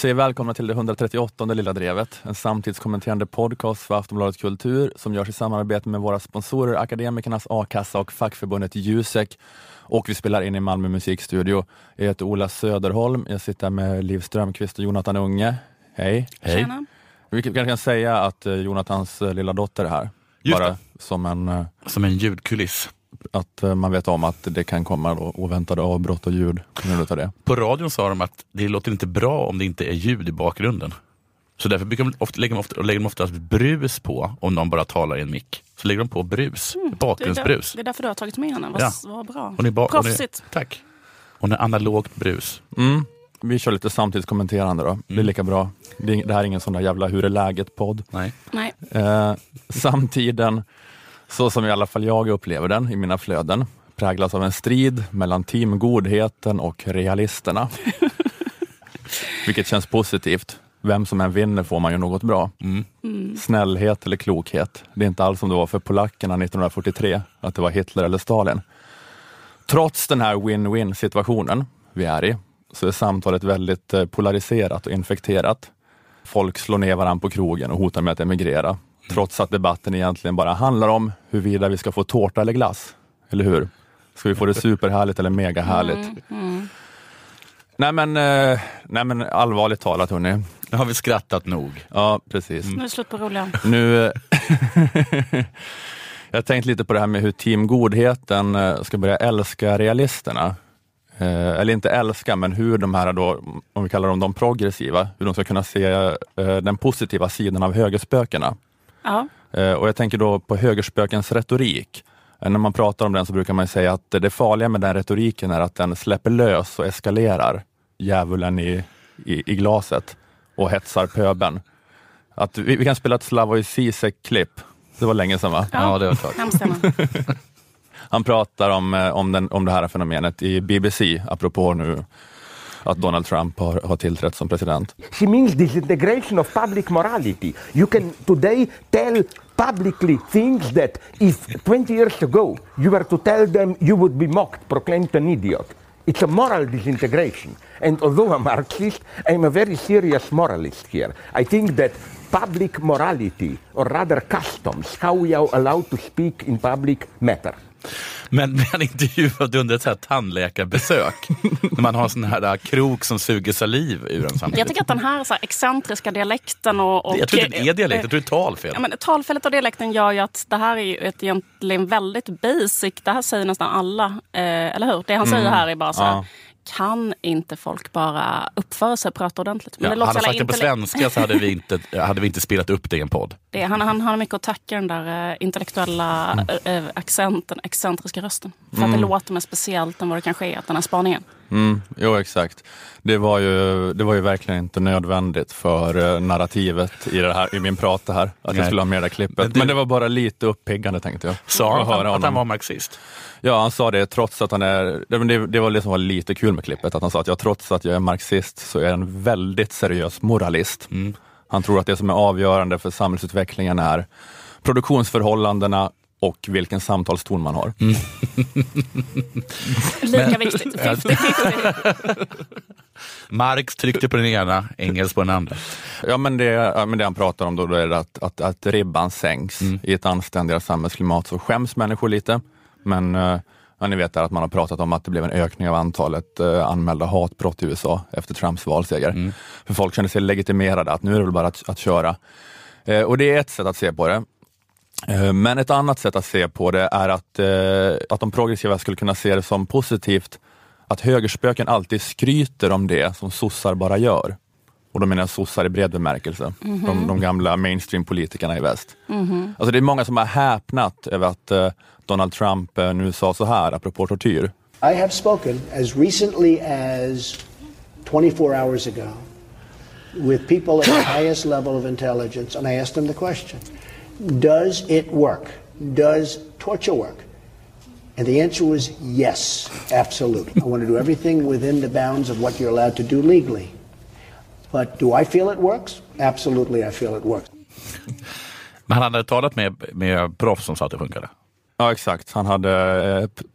Vi säger välkomna till det 138 Lilla Drevet, en samtidskommenterande podcast för Aftonbladet Kultur som görs i samarbete med våra sponsorer Akademikernas A-kassa och fackförbundet Jusek. Och vi spelar in i Malmö musikstudio. Jag heter Ola Söderholm, jag sitter med Liv Strömqvist och Jonathan Unge. Hej! Hej! Tjena. Vi kan kan säga att eh, Jonathans eh, lilla dotter är här. Just Bara det. som en, eh, Som en ljudkuliss. Att eh, man vet om att det kan komma då oväntade avbrott och ljud på det. På radion sa de att det låter inte bra om det inte är ljud i bakgrunden. Så därför brukar de ofta, lägger, de ofta, lägger de oftast brus på om någon bara talar i en mick. Så lägger de på brus, Det är, där, bakgrundsbrus. det är därför du har tagit med henne. Vad, Ja. vad bra. Hon är ba- hon är- Proffsigt. Tack. Hon är analogt brus. Mm. Vi kör lite samtidskommenterande då. Det är Mm. lika bra. Det, är- det här är ingen sån där jävla hur är läget-podd. Nej. Nej. Eh, samtiden, så som i alla fall jag upplever den i mina flöden, präglas av en strid mellan team Godheten och realisterna. Vilket känns positivt. Vem som än vinner får man ju något bra. Mm. Snällhet eller klokhet. Det är inte alls som det var för polackerna 1943, att det var Hitler eller Stalin. Trots den här win-win situationen vi är i, så är samtalet väldigt eh, polariserat och infekterat. Folk slår ner varandra på krogen och hotar med att emigrera, trots att debatten egentligen bara handlar om huruvida vi ska få tårta eller glass. Eller hur? Ska vi få det superhärligt eller megahärligt? Mm. Nej, men, eh, nej men allvarligt talat hörni. Nu har vi skrattat nog. Ja, precis. Nu är det slut på roliga. Nu, eh, jag har tänkt lite på det här med hur Team Godheten eh, ska börja älska realisterna. Eller inte älska, men hur de här då, om vi kallar dem de progressiva, hur de ska kunna se den positiva sidan av högerspökena. Ja. Eh, och jag tänker då på högerspökens retorik. Eh, när man pratar om den så brukar man säga att det farliga med den retoriken är att den släpper lös och eskalerar djävulen i, i, i glaset och hetsar pöben. Att vi, vi kan spela ett Slavoj Zizek-klipp. Det var länge sedan va? Ja, det var klart. Han pratar om, eh, om, den, om det här fenomenet i BBC, apropå nu att Donald Trump har, har tillträtt som president. She means disintegration of public morality. You can today tell publicly things that if 20 years ago you were to tell them you would be mocked, proclaimed an idiot. It's a moral disintegration. And although a Marxist, I'm a very serious moralist here. I think that public morality, or rather customs, how we are allowed to speak in public, matter. Men blir han intervjuad under ett så här tandläkarbesök? när man har en sån här äh, krok som suger saliv ur en samtidigt. Jag tycker att den här, så här excentriska dialekten och... och jag tror inte det är dialekt, jag tror det är talfel. Ja, men talfelet och dialekten gör ju att det här är ju ett egentligen väldigt basic. Det här säger nästan alla, eh, eller hur? Det han säger här är bara så här. Ja. Kan inte folk bara uppföra sig och prata ordentligt? Men Ja, det hade han sagt det på svenska så hade vi inte, hade vi inte spelat upp det i en podd. Det, han, han har mycket att tacka den där eh, intellektuella Mm. eh, eh, accenten, excentriska rösten. För att det låter mer speciellt än vad det kanske är, den här spaningen. Mm, jo, exakt. Det var, ju, det var ju verkligen inte nödvändigt för eh, narrativet i, det här, i min prata här, att Nej. jag skulle ha med det här klippet. Men Men, du- det var bara lite uppiggande tänkte jag. Sa han Att höra att, han var marxist? Ja, han sa det trots att han är, det, men det, det var det som var lite kul med klippet, att han sa att jag trots att jag är marxist så är jag en väldigt seriös moralist. Mm. Han tror att det som är avgörande för samhällsutvecklingen är produktionsförhållandena och vilken samtalston man har. Mm. Lika viktigt. 50-50. Marx tryckte på den ena, Engels på den andra. Ja, men det, ja, men det han pratar om då, då är att, att, att ribban sänks. I ett anständigare samhällsklimat så skäms människor lite. Men eh, ja, ni vet där att man har pratat om att det blev en ökning av antalet eh, anmälda hatbrott i USA efter Trumps valseger. För folk känner sig legitimerade, att nu är det väl bara att, att köra. Eh, och det är ett sätt att se på det. Eh, Men ett annat sätt att se på det är att, eh, att de progressiva skulle kunna se det som positivt att högerspöken alltid skryter om det som sossar bara gör. Och då menar jag sossar i bred bemärkelse. De, de gamla mainstream-politikerna i väst. Alltså det är många som har häpnat över att eh, Donald Trump eh, nu sa så här, apropå tortyr. I have spoken as recently as 24 hours ago with people at the highest level of intelligence, and I asked them the question Does it work? Does torture work? And the answer was yes, absolutely. I want to do everything within the bounds of what you're allowed to do legally. But do I feel it works? Absolutely, I feel it works. Men han hade talat med, med proffs som sa att det funkade. Ja exakt, han hade,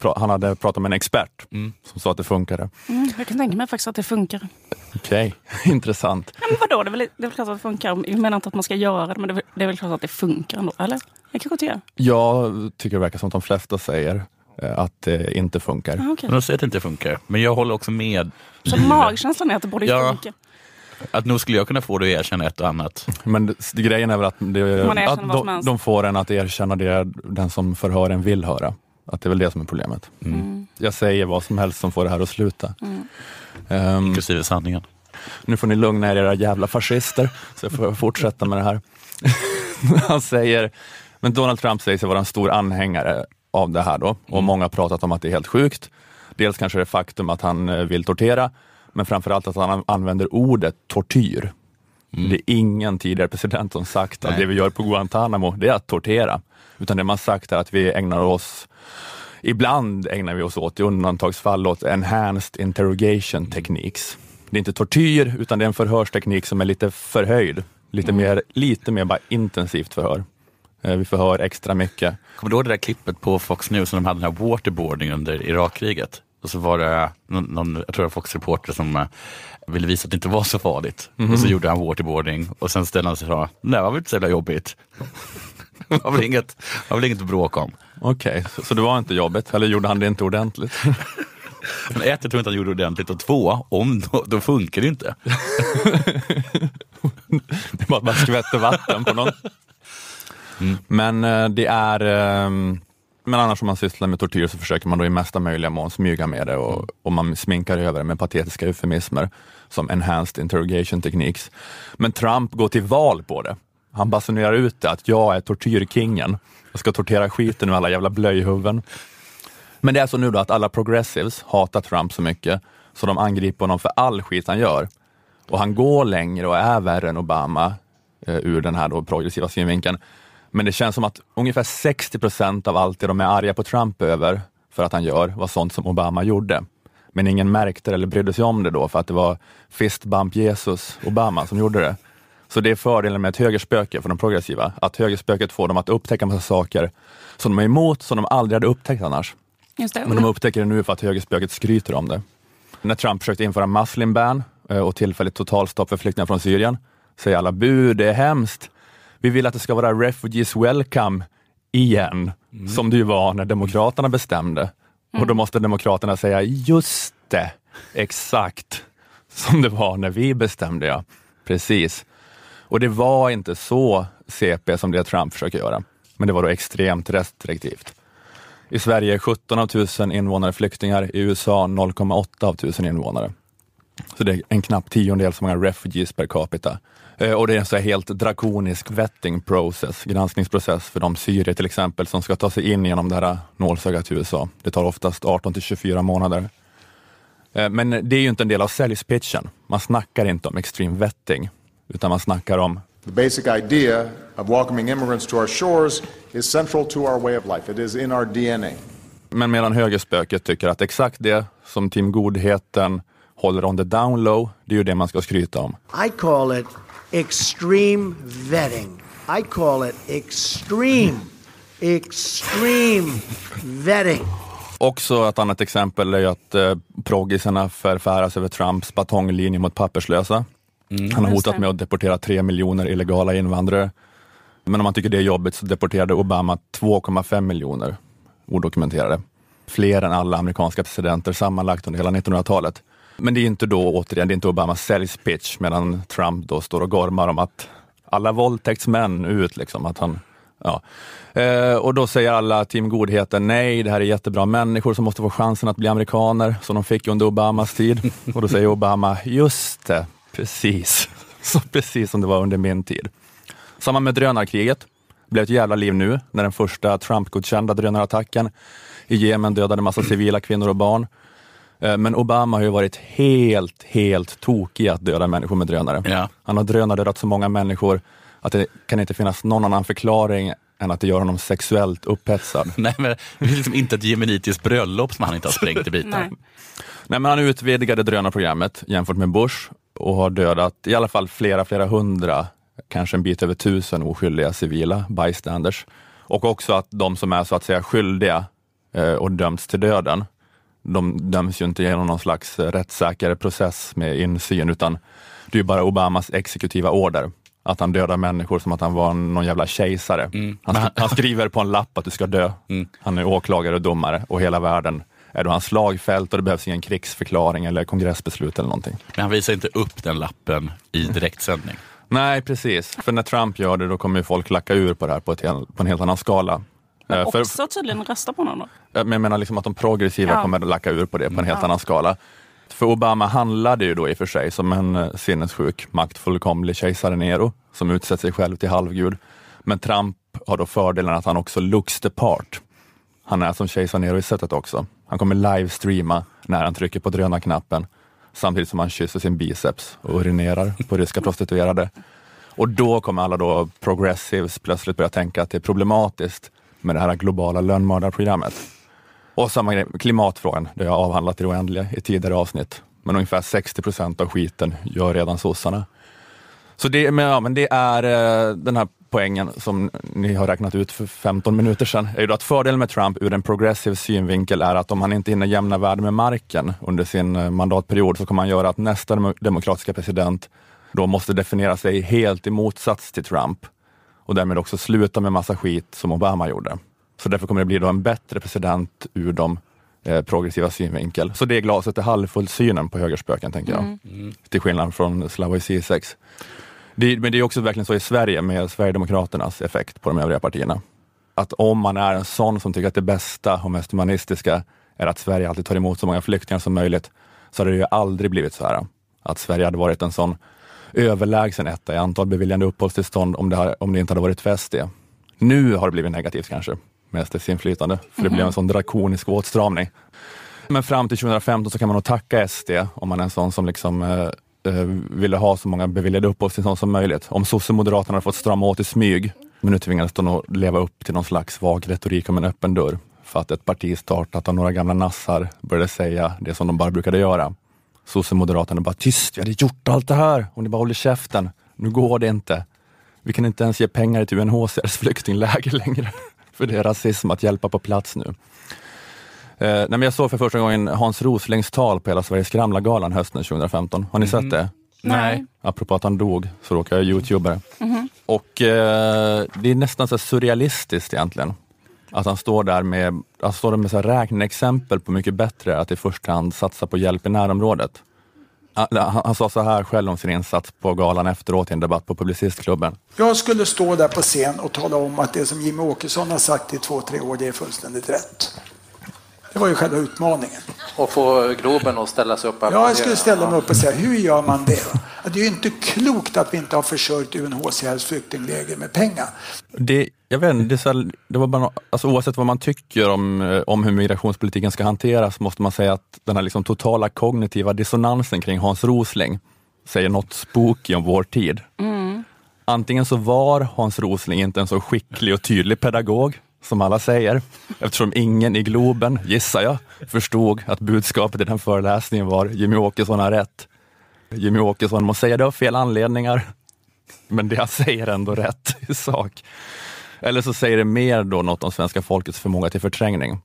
eh, han hade pratat med en expert som sa att det funkade. Mm, jag kan tänka mig faktiskt att det funkar. Okej, intressant. Ja, men vadå, det är, väl, det är väl klart att det funkar. Jag menar inte att man ska göra det, men det är, väl- det är väl klart att det funkar ändå. Eller? Jag kanske inte gör. Jag tycker det verkar som att de flesta säger eh, att det inte funkar. Ah, okej. Men de säger att det inte funkar. Men jag håller också med. Så magkänslan är att det borde Ja. funka. Att nog skulle jag kunna få dig att erkänna ett och annat. Men det, grejen är väl att, det, att de, de får en att erkänna det den som förhör en vill höra. Att det är väl det som är problemet. Jag säger vad som helst som får det här att sluta. Ehm, Inklusive sanningen. nu får ni lugna er era jävla fascister, så jag får fortsätta med det här. Han säger, men Donald Trump säger sig vara en stor anhängare av det här då, och många har pratat om att det är helt sjukt. Dels kanske det faktum att han eh, vill tortera, men framförallt att han använder ordet tortyr. Det är ingen tidigare president som sagt att Nej. det vi gör på Guantanamo, det är att tortera. Utan det man sagt är att vi ägnar oss Ibland ägnar vi oss åt, i undantagsfall, åt enhanced interrogation techniques. Det är inte tortyr, utan det är en förhörsteknik som är lite förhöjd. Lite, mer, lite mer bara intensivt förhör. Eh, Vi förhör extra mycket. Kommer du ihåg det där klippet på Fox News när de hade den här waterboarding under Irakkriget? Och så var det någon, någon jag tror det var Fox-reporter som eh, ville visa att det inte var så farligt. Och så gjorde han waterboarding och sen ställde han sig och sa, nej det var väl inte så jävla jobbigt. det var väl inget, var väl inget att bråka om. Okej, så, så det var inte jobbet, eller gjorde han det inte ordentligt? Men ett, jag tror inte han gjorde det ordentligt och två, om då, då funkar det inte. Det är bara att man skvätter vatten på någon. Men eh, det är, ehm, men annars om man sysslar med tortyr så försöker man då i mesta möjliga mån smyga med det och, och man sminkar över det med patetiska eufemismer som enhanced interrogation techniques. Men Trump går till val på det. Han basunerar ut det att jag är tortyrkingen. Jag ska tortera skiten ur alla jävla blöjhuvuden. Men det är så nu då att alla progressives hatar Trump så mycket så de angriper honom för all skit han gör. Och han går längre och är värre än Obama eh, ur den här då progressiva synvinkeln. Men det känns som att ungefär 60 procent av allt det de är arga på Trump över för att han gör var sånt som Obama gjorde. Men ingen märkte det eller brydde sig om det då för att det var fist bump Jesus Obama som gjorde det. Så det är fördelen med ett högerspöke för de progressiva, att högerspöket får dem att upptäcka massa saker som de är emot, som de aldrig hade upptäckt annars. Men de upptäcker det nu för att högerspöket skryter om det. När Trump försökte införa muslim ban eh, och tillfälligt totalstopp för flyktingar från Syrien, säger alla bu, det är hemskt. Vi vill att det ska vara refugees welcome igen, som det ju var när Demokraterna bestämde. Och då måste Demokraterna säga, just det, exakt som det var när vi bestämde, ja. Precis. Och det var inte så CP som det Trump försöker göra, men det var då extremt restriktivt. I Sverige är 17 av 1000 invånare flyktingar, i USA 0,8 av 1000 invånare. Så det är en knapp tiondel så många refugees per capita. Eh, Och det är en så helt drakonisk vetting process, granskningsprocess för de syrier till exempel som ska ta sig in genom det här nålsögat till USA. Det tar oftast 18 till 24 månader. Eh, Men det är ju inte en del av säljspitchen. Man snackar inte om extreme vetting, utan man snackar om The basic idea of welcoming immigrants to our shores is central to our way of life. It is in our DNA. Men medan högerspöket tycker att exakt det som Team Godheten håller on the down low, det är ju det man ska skryta om. I call it extreme vetting. I call it extreme, extreme vetting. Också ett annat exempel är ju att eh, proggisarna förfäras över Trumps batonglinje mot papperslösa. Han har hotat med att deportera tre miljoner illegala invandrare. Men om man tycker det är jobbigt så deporterade Obama 2,5 miljoner odokumenterade. Fler än alla amerikanska presidenter sammanlagt under hela 1900-talet. Men det är inte då, återigen, det är inte Obamas säljspitch medan Trump då står och gormar om att alla våldtäktsmän ut, liksom, att han Ja. Eh, och då säger alla Team Godheten, nej, det här är jättebra människor som måste få chansen att bli amerikaner, som de fick under Obamas tid. Och då säger Obama, just det, precis. Så precis som det var under min tid. Samma med drönarkriget. Det blev ett jävla liv nu när den första Trump-godkända drönarattacken i Jemen dödade massa civila kvinnor och barn. Eh, Men Obama har ju varit helt, helt tokig att döda människor med drönare. Ja. Han har drönardödat så många människor att det kan inte finnas någon annan förklaring än att det gör honom sexuellt upphetsad. Nej, men det finns liksom inte ett jemenitiskt bröllop som han inte har sprängt i bitar. Nej. Nej, men han utvidgade drönarprogrammet jämfört med Bush och har dödat i alla fall flera, flera hundra, kanske en bit över tusen oskyldiga civila bystanders. Och också att de som är så att säga skyldiga eh, och dömts till döden, De döms ju inte genom någon slags rättssäker process med insyn, utan det är bara Obamas exekutiva order. Att han dödar människor som att han var någon jävla kejsare. Mm. Han, han, skriver på en lapp att du ska dö. Mm. Han är åklagare och domare och hela världen är då hans slagfält och det behövs ingen krigsförklaring eller kongressbeslut eller någonting. Men han visar inte upp den lappen i direktsändning. Nej, precis. För när Trump gör det, då kommer folk lacka ur på det här på, ett på en helt annan skala. Men Eh, för- också tydligen rösta på honom då. Men jag menar liksom att de progressiva Ja. kommer att lacka ur på det på en helt Ja. annan skala. För Obama handlade ju då i och för sig som en eh, sinnessjuk, maktfullkomlig kejsare Nero som utsett sig själv till halvgud. Men Trump har då fördelen att han också looks the part. Han är som kejsar Nero i sättet också. Han kommer livestreama när han trycker på gröna knappen samtidigt som han kysser sin biceps och urinerar på ryska prostituerade. Och då kommer alla då progressives plötsligt börja tänka att det är problematiskt med det här globala lönnmördarprogrammet. Och samma grej, klimatfrågan, det har jag avhandlat i det oändliga i tidigare avsnitt. Men ungefär 60 procent av skiten gör redan sossarna. Så det, men, ja, men det är eh, den här poängen som ni har räknat ut för 15 minuter sedan, är ju då att fördelen med Trump ur en progressiv synvinkel är att om han inte hinner jämna värde med marken under sin eh, mandatperiod så kommer han göra att nästa demokratiska president då måste definiera sig helt i motsats till Trump och därmed också sluta med massa skit som Obama gjorde. Så därför kommer det bli då en bättre president ur de eh, progressiva synvinkel. Så det är glaset är halvfullt synen på högerspöken, tänker jag. Till skillnad från Slavoj Zizeks. Det, men det är också verkligen så i Sverige med Sverigedemokraternas effekt på de övriga partierna. Att om man är en sån som tycker att det bästa och mest humanistiska är att Sverige alltid tar emot så många flyktingar som möjligt, så hade det ju aldrig blivit så här. Att Sverige hade varit en sån överlägsen etta i antal beviljande uppehållstillstånd om det, här, om det inte hade varit för SD. Nu har det blivit negativt kanske, med SDs inflytande, för det blev en sån drakonisk åtstramning. Men fram till 2015 så kan man nog tacka SD om man är en sån som liksom eh, eh, ville ha så många beviljade uppehållstillstånd som möjligt. Om sossemoderaterna hade fått strama åt i smyg, men nu tvingades de nog leva upp till någon slags vag retorik om en öppen dörr. För att ett parti startat av några gamla nassar började säga det som de bara brukade göra. Sossemoderaterna bara, tyst, vi hade gjort allt det här och ni bara håller käften. Nu går det inte. Vi kan inte ens ge pengar till UNHCRs flyktingläger längre. För det är rasism att hjälpa på plats nu. Eh, nej, men jag såg för första gången Hans Roslings tal på Hela Sveriges Skramla-galan hösten 2015. Har ni sett det? Nej. Apropå att han dog så råkade jag youtuba det. Och eh, det är nästan så surrealistiskt egentligen. Att han står där med, han står där med så här räkneexempel på mycket bättre att i första hand satsa på hjälp i närområdet. Han, han, sa så här själv om sin insats på galan efteråt i en debatt på Publicistklubben. Jag skulle stå där på scen och tala om att det som Jimmy Åkesson har sagt i två, tre år, det är fullständigt rätt. Det var ju själva utmaningen. Och få Globen att ställa sig upp Ja, jag skulle ställa mig upp och säga, hur gör man det? Det är ju inte klokt att vi inte har försörjt UNHCRs flyktingläger med pengar. Det, jag vet inte, det, så det var bara, alltså, oavsett vad man tycker om, eh, om hur migrationspolitiken ska hanteras, måste man säga att den här liksom totala kognitiva dissonansen kring Hans Rosling säger något spooky om vår tid. Antingen så var Hans Rosling inte en så skicklig och tydlig pedagog, som alla säger, eftersom ingen i Globen, gissar jag, förstod att budskapet i den föreläsningen var Jimmy Åkesson har rätt. Jimmy Åkesson må säga det av fel anledningar, men det han säger är ändå rätt i sak. Eller så säger det mer då något om svenska folkets förmåga till förträngning.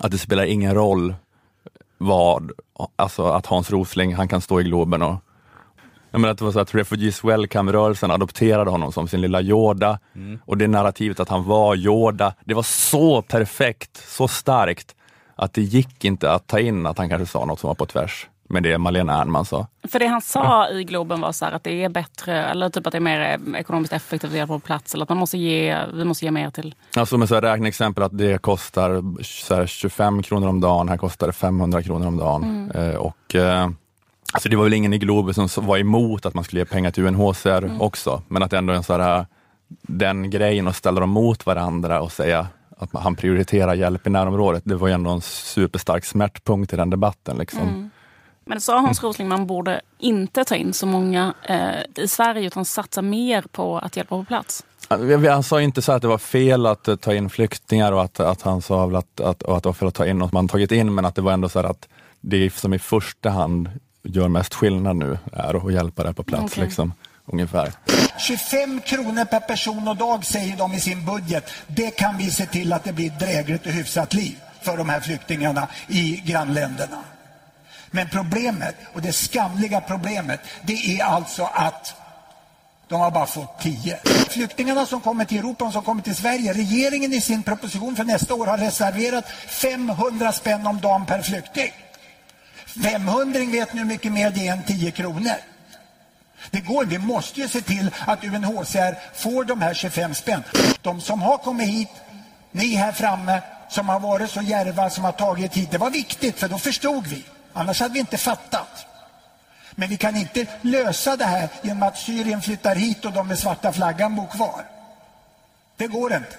Att det spelar ingen roll vad, alltså att Hans Rosling, han kan stå i Globen och jag menar att det var så att Refugees Welcome-rörelsen adopterade honom som sin lilla Yoda. Och det narrativet att han var Yoda, det var så perfekt, så starkt att det gick inte att ta in att han kanske sa något som var på tvärs med det Malena Ernman sa. För det han sa i Globen var så att det är bättre, eller typ att det är mer ekonomiskt effektivt att hjälpa på plats. Eller att man måste ge, vi måste ge mer till... Alltså med så här räkneexempel att det kostar så här 25 kronor om dagen, här kostar det 500 kronor om dagen. Eh, och, eh, alltså det var väl ingen i Globen som var emot att man skulle ge pengar till UNHCR också, men att ändå en så här, den grejen att ställa dem mot varandra och säga att man, han prioriterar hjälp i närområdet, det var ju ändå en superstark smärtpunkt i den debatten. Liksom. Men sa Hans Rosling man borde inte ta in så många eh, i Sverige utan satsa mer på att hjälpa på plats. Han han sa inte så att det var fel att eh, ta in flyktingar och att, att han sa väl att, att, och att det var fel att ta in något man tagit in, men att det var ändå så här att det som i första hand gör mest skillnad nu är att hjälpa det på plats. Okej. Liksom, ungefär. 25 kronor per person och dag säger de i sin budget. Det kan vi se till att det blir ett drägligt och hyfsat liv. för de här flyktingarna i grannländerna. Men problemet, och det skamliga problemet, det är alltså att de har bara fått 10. Flyktingarna som kommer till Europa och som kommer till Sverige, regeringen i sin proposition för nästa år har reserverat 500 spänn om dagen per flykting. 500 vet ni hur mycket mer det är än 10 kronor. Det går, vi måste ju se till att UNHCR får de här 25 spänn. De som har kommit hit, ni här framme, som har varit så järva, som har tagit hit, det var viktigt för då förstod vi. Annars hade vi inte fattat. Men vi kan inte lösa det här genom att Syrien flyttar hit och de med svarta flaggan bor kvar. Det går inte.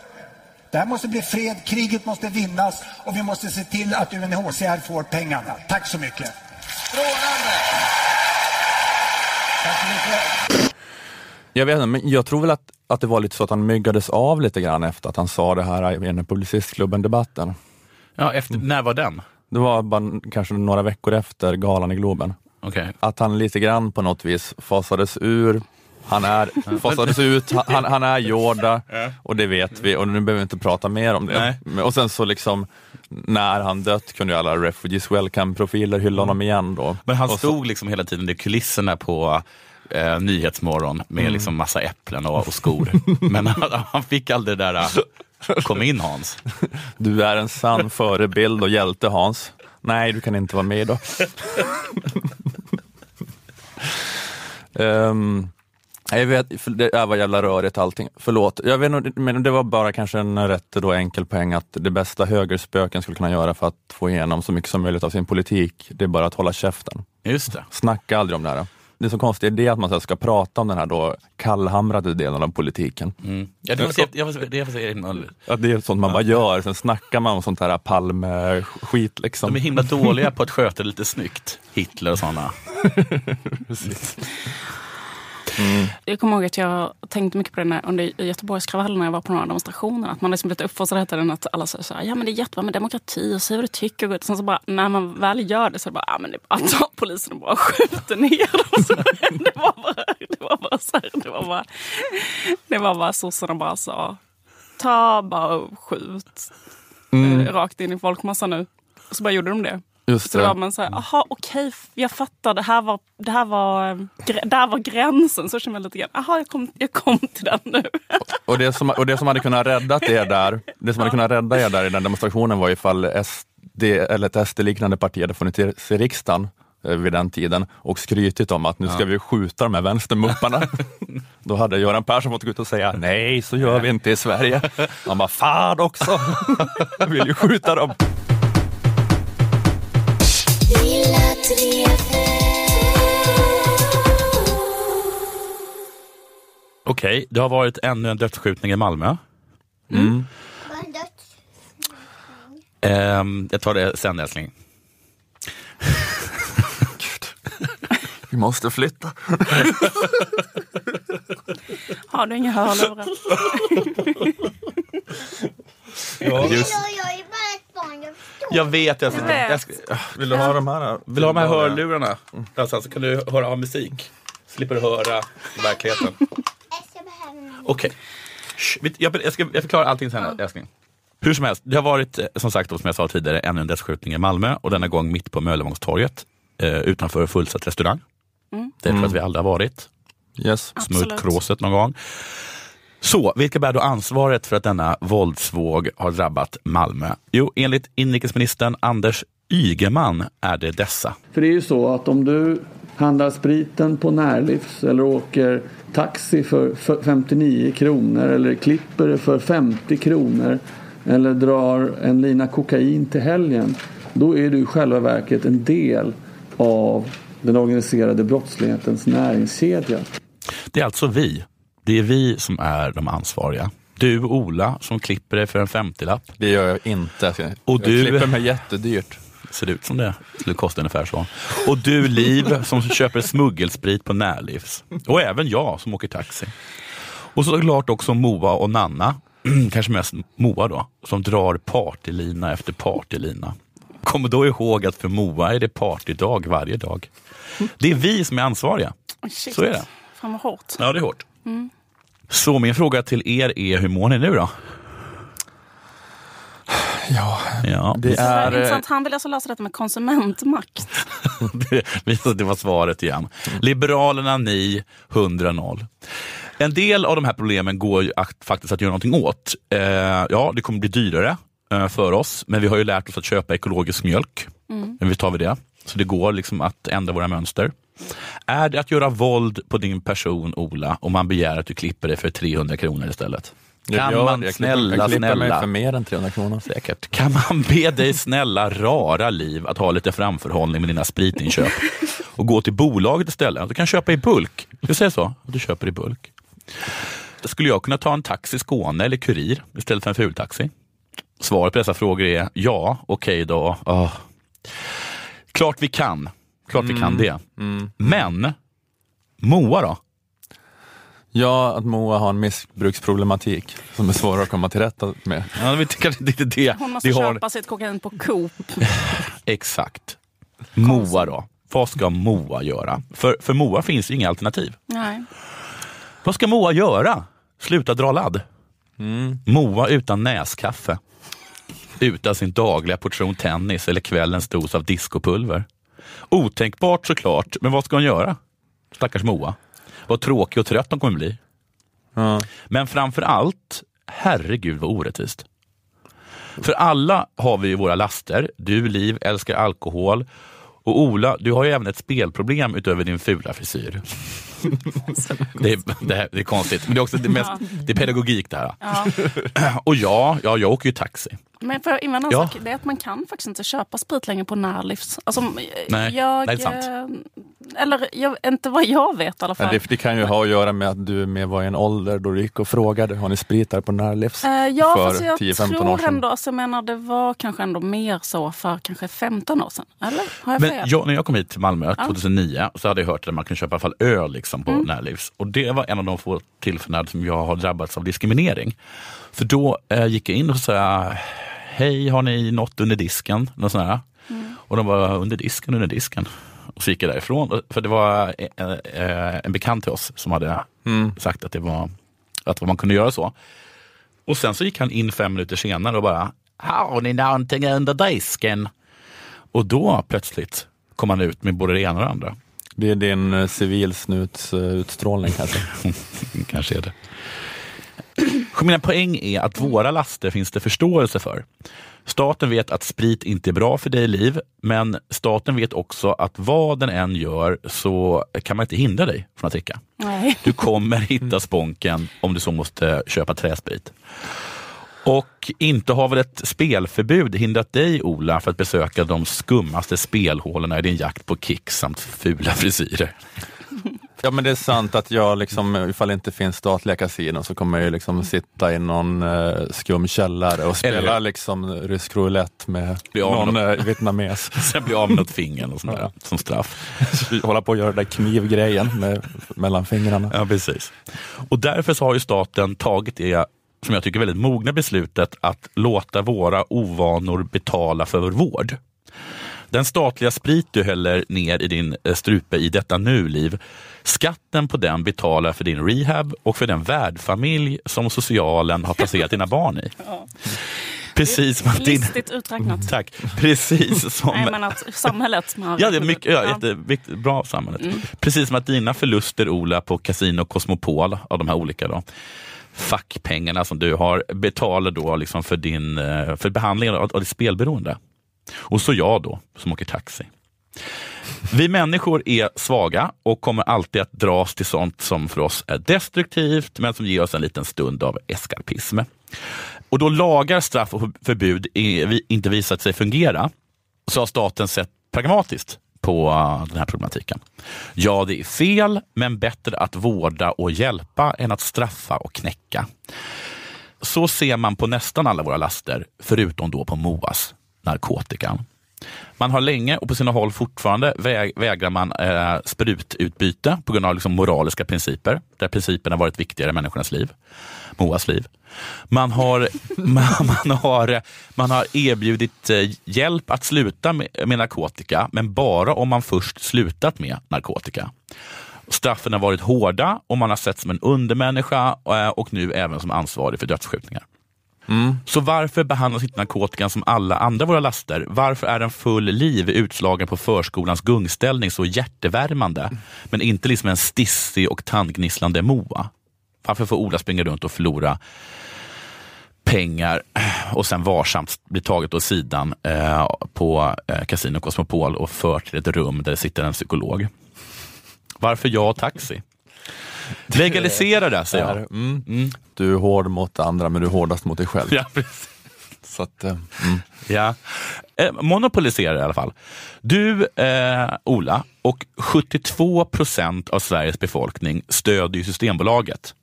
Det här måste bli fred, kriget måste vinnas och vi måste se till att UNHCR får pengarna. Tack så mycket. Strålande! Tack så mycket. Jag vet inte, men jag tror väl att, att det var lite så att han myggades av lite grann efter att han sa det här i den Publicistklubben-debatten. Ja, efter, när var den? Det var bara kanske några veckor efter galan i Globen. Okay. Att han lite grann på något vis fasades ur han är, fasades ut, han, han är Yoda och det vet vi och nu behöver vi inte prata mer om det. Nej. Och sen så liksom när han dött kunde ju alla Refugees Welcome-profiler hylla honom igen då. Men han Och så- stod liksom hela tiden i kulisserna på eh, Nyhetsmorgon med Mm. liksom massa äpplen och, och skor. Men han, han fick aldrig det där, eh, kom in Hans. Du är en sann förebild och hjälte Hans. Nej, du kan inte vara med då. Ehm, jag vet, det är var jävla rörigt allting. Förlåt, jag vet, men det var bara kanske en rätt då enkel poäng att det bästa högerspöken skulle kunna göra för att få igenom så mycket som möjligt av sin politik, det är bara att hålla käften. Just det. Snacka aldrig om det här. Det är så konstigt det är att man ska prata om den här då kallhamrade delen av politiken. Ja, det så, jag, det det är sånt man bara gör, sen snackar man om sånt här Palme-skit liksom. De är himla dåliga på att sköta det lite snyggt. Hitler och sådana. Jag kommer ihåg att jag tänkte mycket på det när, under Göteborgskravallen när jag var på några demonstrationer. Att man liksom blivit uppfostrad hela tiden att alla säger så här, ja men det är jättebra med demokrati och säg vad du tycker. Och sen så bara, när man väl gör det så är det bara, ja men det är bara att ta polisen och bara skjuter ner dem. Så det var bara, det var bara så här, det var bara, det var bara sossarna bara sa, ta bara och skjut Mm. rakt in i folkmassan nu. Och så bara gjorde de det. Just Så det. då var man så här, aha okej, jag fattar, det här var, det här var, eh, där var gränsen. Så känner jag lite grann, aha jag kom, jag kom till den nu. Och det, som, och det som hade kunnat rädda er där, det som hade kunnat rädda er där i den demonstrationen var ifall SD, eller ett SD-liknande parti hade funnits i riksdagen eh, vid den tiden och skrytit om att nu ska vi skjuta de här vänstermupparna. Då hade Göran Persson fått gå ut och säga nej, så gör vi inte i Sverige. Han bara, fan också, jag vill ju skjuta dem. Okej, det har varit ännu en dödsskjutning i Malmö. Mm. Ehm, jag tar det sen älskling. Vi måste flytta. Har du inga hörlurar? Just, Jag är bara ett barn, jag förstår. jag vet, jag, Jag vet. jag, ska, Vill du ha de här? vill du ha de här hörlurarna? Alltså, så kan du höra av musik. Slipper du höra verkligheten. Okej. Vet- Jag, jag, ska, jag förklarar allting sen älskling. Hur som helst, det har varit eh, som sagt, som jag sa tidigare, ännu en dödsskjutning i Malmö och denna gång mitt på Möllevångstorget eh, utanför fullsatt restaurang. Mm. Det tror jag att vi aldrig har varit. Yes. Absolut. Smutt kråset någon gång. Så, vilka bär då ansvaret för att denna våldsvåg har drabbat Malmö? Jo, enligt inrikesministern Anders Ygeman är det dessa. För det är ju så att om du handlar spriten på Närlivs eller åker taxi för för 59 kronor eller klipper det för 50 kronor eller drar en lina kokain till helgen. Då är du i själva verket en del av den organiserade brottslighetens näringskedja. Det är alltså vi. Det är vi som är de ansvariga. Du Ola som klipper dig för en 50-lapp. Det gör jag inte. Och jag du- klipper mig jättedyrt. Ser ut som det. Skulle kosta ungefär så. Och du Liv som köper smuggelsprit på Närlivs. Och även jag som åker taxi. Och såklart också Moa och Nanna, kanske mest Moa då, som drar partylina efter partylina. Kom då ihåg att för Moa är det partydag varje dag. Det är vi som är ansvariga. Shit. Så är det. Fan vad hårt. Ja, det är hårt. Mm. Så min fråga till er är, hur mår ni nu då? Ja, ja. det Det är är... eh, intressant. Han vill alltså lösa detta med konsumentmakt. det, det var svaret igen. Liberalerna ni, 100-0. En del av de här problemen går ju att, faktiskt att göra någonting åt. Eh, ja, det kommer bli dyrare eh, för oss, men vi har ju lärt oss att köpa ekologisk mjölk. Mm. Men vi tar vi det. Så det går liksom att ändra våra mönster. Är det att göra våld på din person, Ola, om man begär att du klipper dig för 300 kronor istället? Jag Kan gör man. Jag snälla, jag klipper mig snälla. för mer än 300 kronor. Säkert. Kan man be dig snälla rara liv att ha lite framförhållning med dina spritinköp och gå till bolaget istället? Du kan köpa i bulk. Du säger så? Du köper i bulk. Skulle jag kunna ta en taxi Skåne eller Kurir istället för en fultaxi? Svaret på dessa frågor är ja, okej då. Åh. Klart vi kan. Klart vi kan Mm. det. Mm. Men Moa då? Ja, att Moa har en missbruksproblematik som är svår att komma till rätta med. Ja, det är kanske inte det. Hon måste de har. köpa sitt kokain på Coop. Exakt. Moa då? Vad ska Moa göra? För, för Moa finns ju inga alternativ. Nej. Vad ska Moa göra? Sluta dra ladd? Mm. Moa utan näskaffe. Utan sin dagliga portion tennis eller kvällens dos av diskopulver. Otänkbart såklart, men vad ska hon göra? Stackars Moa. Vad tråkig och trött hon kommer bli. Men framför allt, herregud vad orättvist. För alla har vi ju våra laster. Du, Liv, älskar alkohol. Och Ola, du har ju även ett spelproblem utöver din fula frisyr. Det är, det, här, det är konstigt, men det är också det, mest, Ja. det är pedagogik det här. Ja. Och ja, ja, jag åker ju taxi. Men för att invända en Ja. sak, det är att man kan faktiskt inte köpa sprit längre på närlivs. Alltså, Nej, jag, nej, det är sant. eh, Eller jag, inte vad jag vet i alla fall. Det, det kan ju ha att göra med att du med var i en ålder då du gick och frågade, har ni sprit där på Närlivs? Eh, ja, för fast jag 10-15 tror år sedan. ändå, alltså, jag menar det var kanske ändå mer så för kanske 15 år sedan. Eller? Har jag Men fel? jag, när jag kom hit till Malmö Ja. 2009 så hade jag hört att man kunde köpa i alla fall öl liksom på Mm. Närlivs. Och det var en av de få tillfällen som jag har drabbats av diskriminering. För då eh, gick jag in och sa, hej har ni något under disken? Något sånt här. Mm. Och de var under disken, under disken. Och så gick jag därifrån. För det var eh, eh, en bekant till oss som hade sagt att det var att man kunde göra så. Och sen så gick han in fem minuter senare och bara, har ni någonting under disken? Och då plötsligt kom han ut med både det ena och det andra. Det är din uh, civilsnutsutstrålning kanske? kanske är det. Mina poäng är att våra laster finns det förståelse för. Staten vet att sprit inte är bra för dig Liv, men staten vet också att vad den än gör så kan man inte hindra dig från att dricka. Nej. Du kommer hitta sponken om du så måste köpa träsprit. Och inte har väl ett spelförbud hindrat dig Ola för att besöka de skummaste spelhålorna i din jakt på kick samt fula frisyrer? Ja men det är sant att jag liksom, ifall det inte finns statliga kasinon så kommer jag liksom sitta i någon uh, skum källare och spela liksom rysk roulette med Bli med någon något. uh, vietnames. Sen bli av med något finger och sånt där, som straff. Hålla på att göra den där knivgrejen med, mellan fingrarna. Ja, precis. Och därför så har ju staten tagit det som jag tycker väldigt mogna beslutet att låta våra ovanor betala för vår vård. Den statliga sprit du häller ner i din eh, strupe i detta nu-liv, skatten på den betalar för din rehab och för den värdfamilj som socialen har placerat dina barn i. Ja. Precis som att din... Listigt uträknat. Tack. Precis som... Nej, men att samhället har... Ja, det är mycket, ja, jätteviktigt, bra samhället. Mm. Precis som att dina förluster, Ola, på Casino Cosmopol, av de här olika då, fackpengarna som du har, betalar då liksom för, din, eh, för behandlingen av, av ditt spelberoende. Och så jag då, som åker taxi. Vi människor är svaga och kommer alltid att dras till sånt som för oss är destruktivt, men som ger oss en liten stund av eskapism. Och då lagar, straff och förbud inte visat sig fungera, så har staten sett pragmatiskt på uh, den här problematiken. Ja, det är fel, men bättre att vårda och hjälpa än att straffa och knäcka. Så ser man på nästan alla våra laster, förutom då på MOAS, narkotikan. Man har länge och på sina håll fortfarande väg, vägrar man eh, sprututbyte på grund av liksom moraliska principer, där principerna varit viktigare i människornas liv. Moas liv. Man har, man, man har, man har erbjudit eh, hjälp att sluta med, med narkotika, men bara om man först slutat med narkotika. Straffen har varit hårda och man har sett som en undermänniska eh, och nu även som ansvarig för dödsskjutningar. Så varför behandlas inte narkotikan som alla andra våra laster? Varför är en full liv utslagen på förskolans gungställning så hjärtevärmande, men inte liksom en stissig och tandgnisslande Moa? Varför får Ola springa runt och förlora pengar och sen varsamt bli taget åt sidan eh, på eh, Casino Cosmopol och fört till ett rum där det sitter en psykolog? Varför jag och taxi? Legalisera det, säger jag. Mm. Du är hård mot andra, men du är hårdast mot dig själv. Ja, precis. Så att, eh, mm. Ja. Eh, monopolisera i alla fall. Du, eh, Ola, och 72 procent av Sveriges befolkning stödjer ju Systembolaget.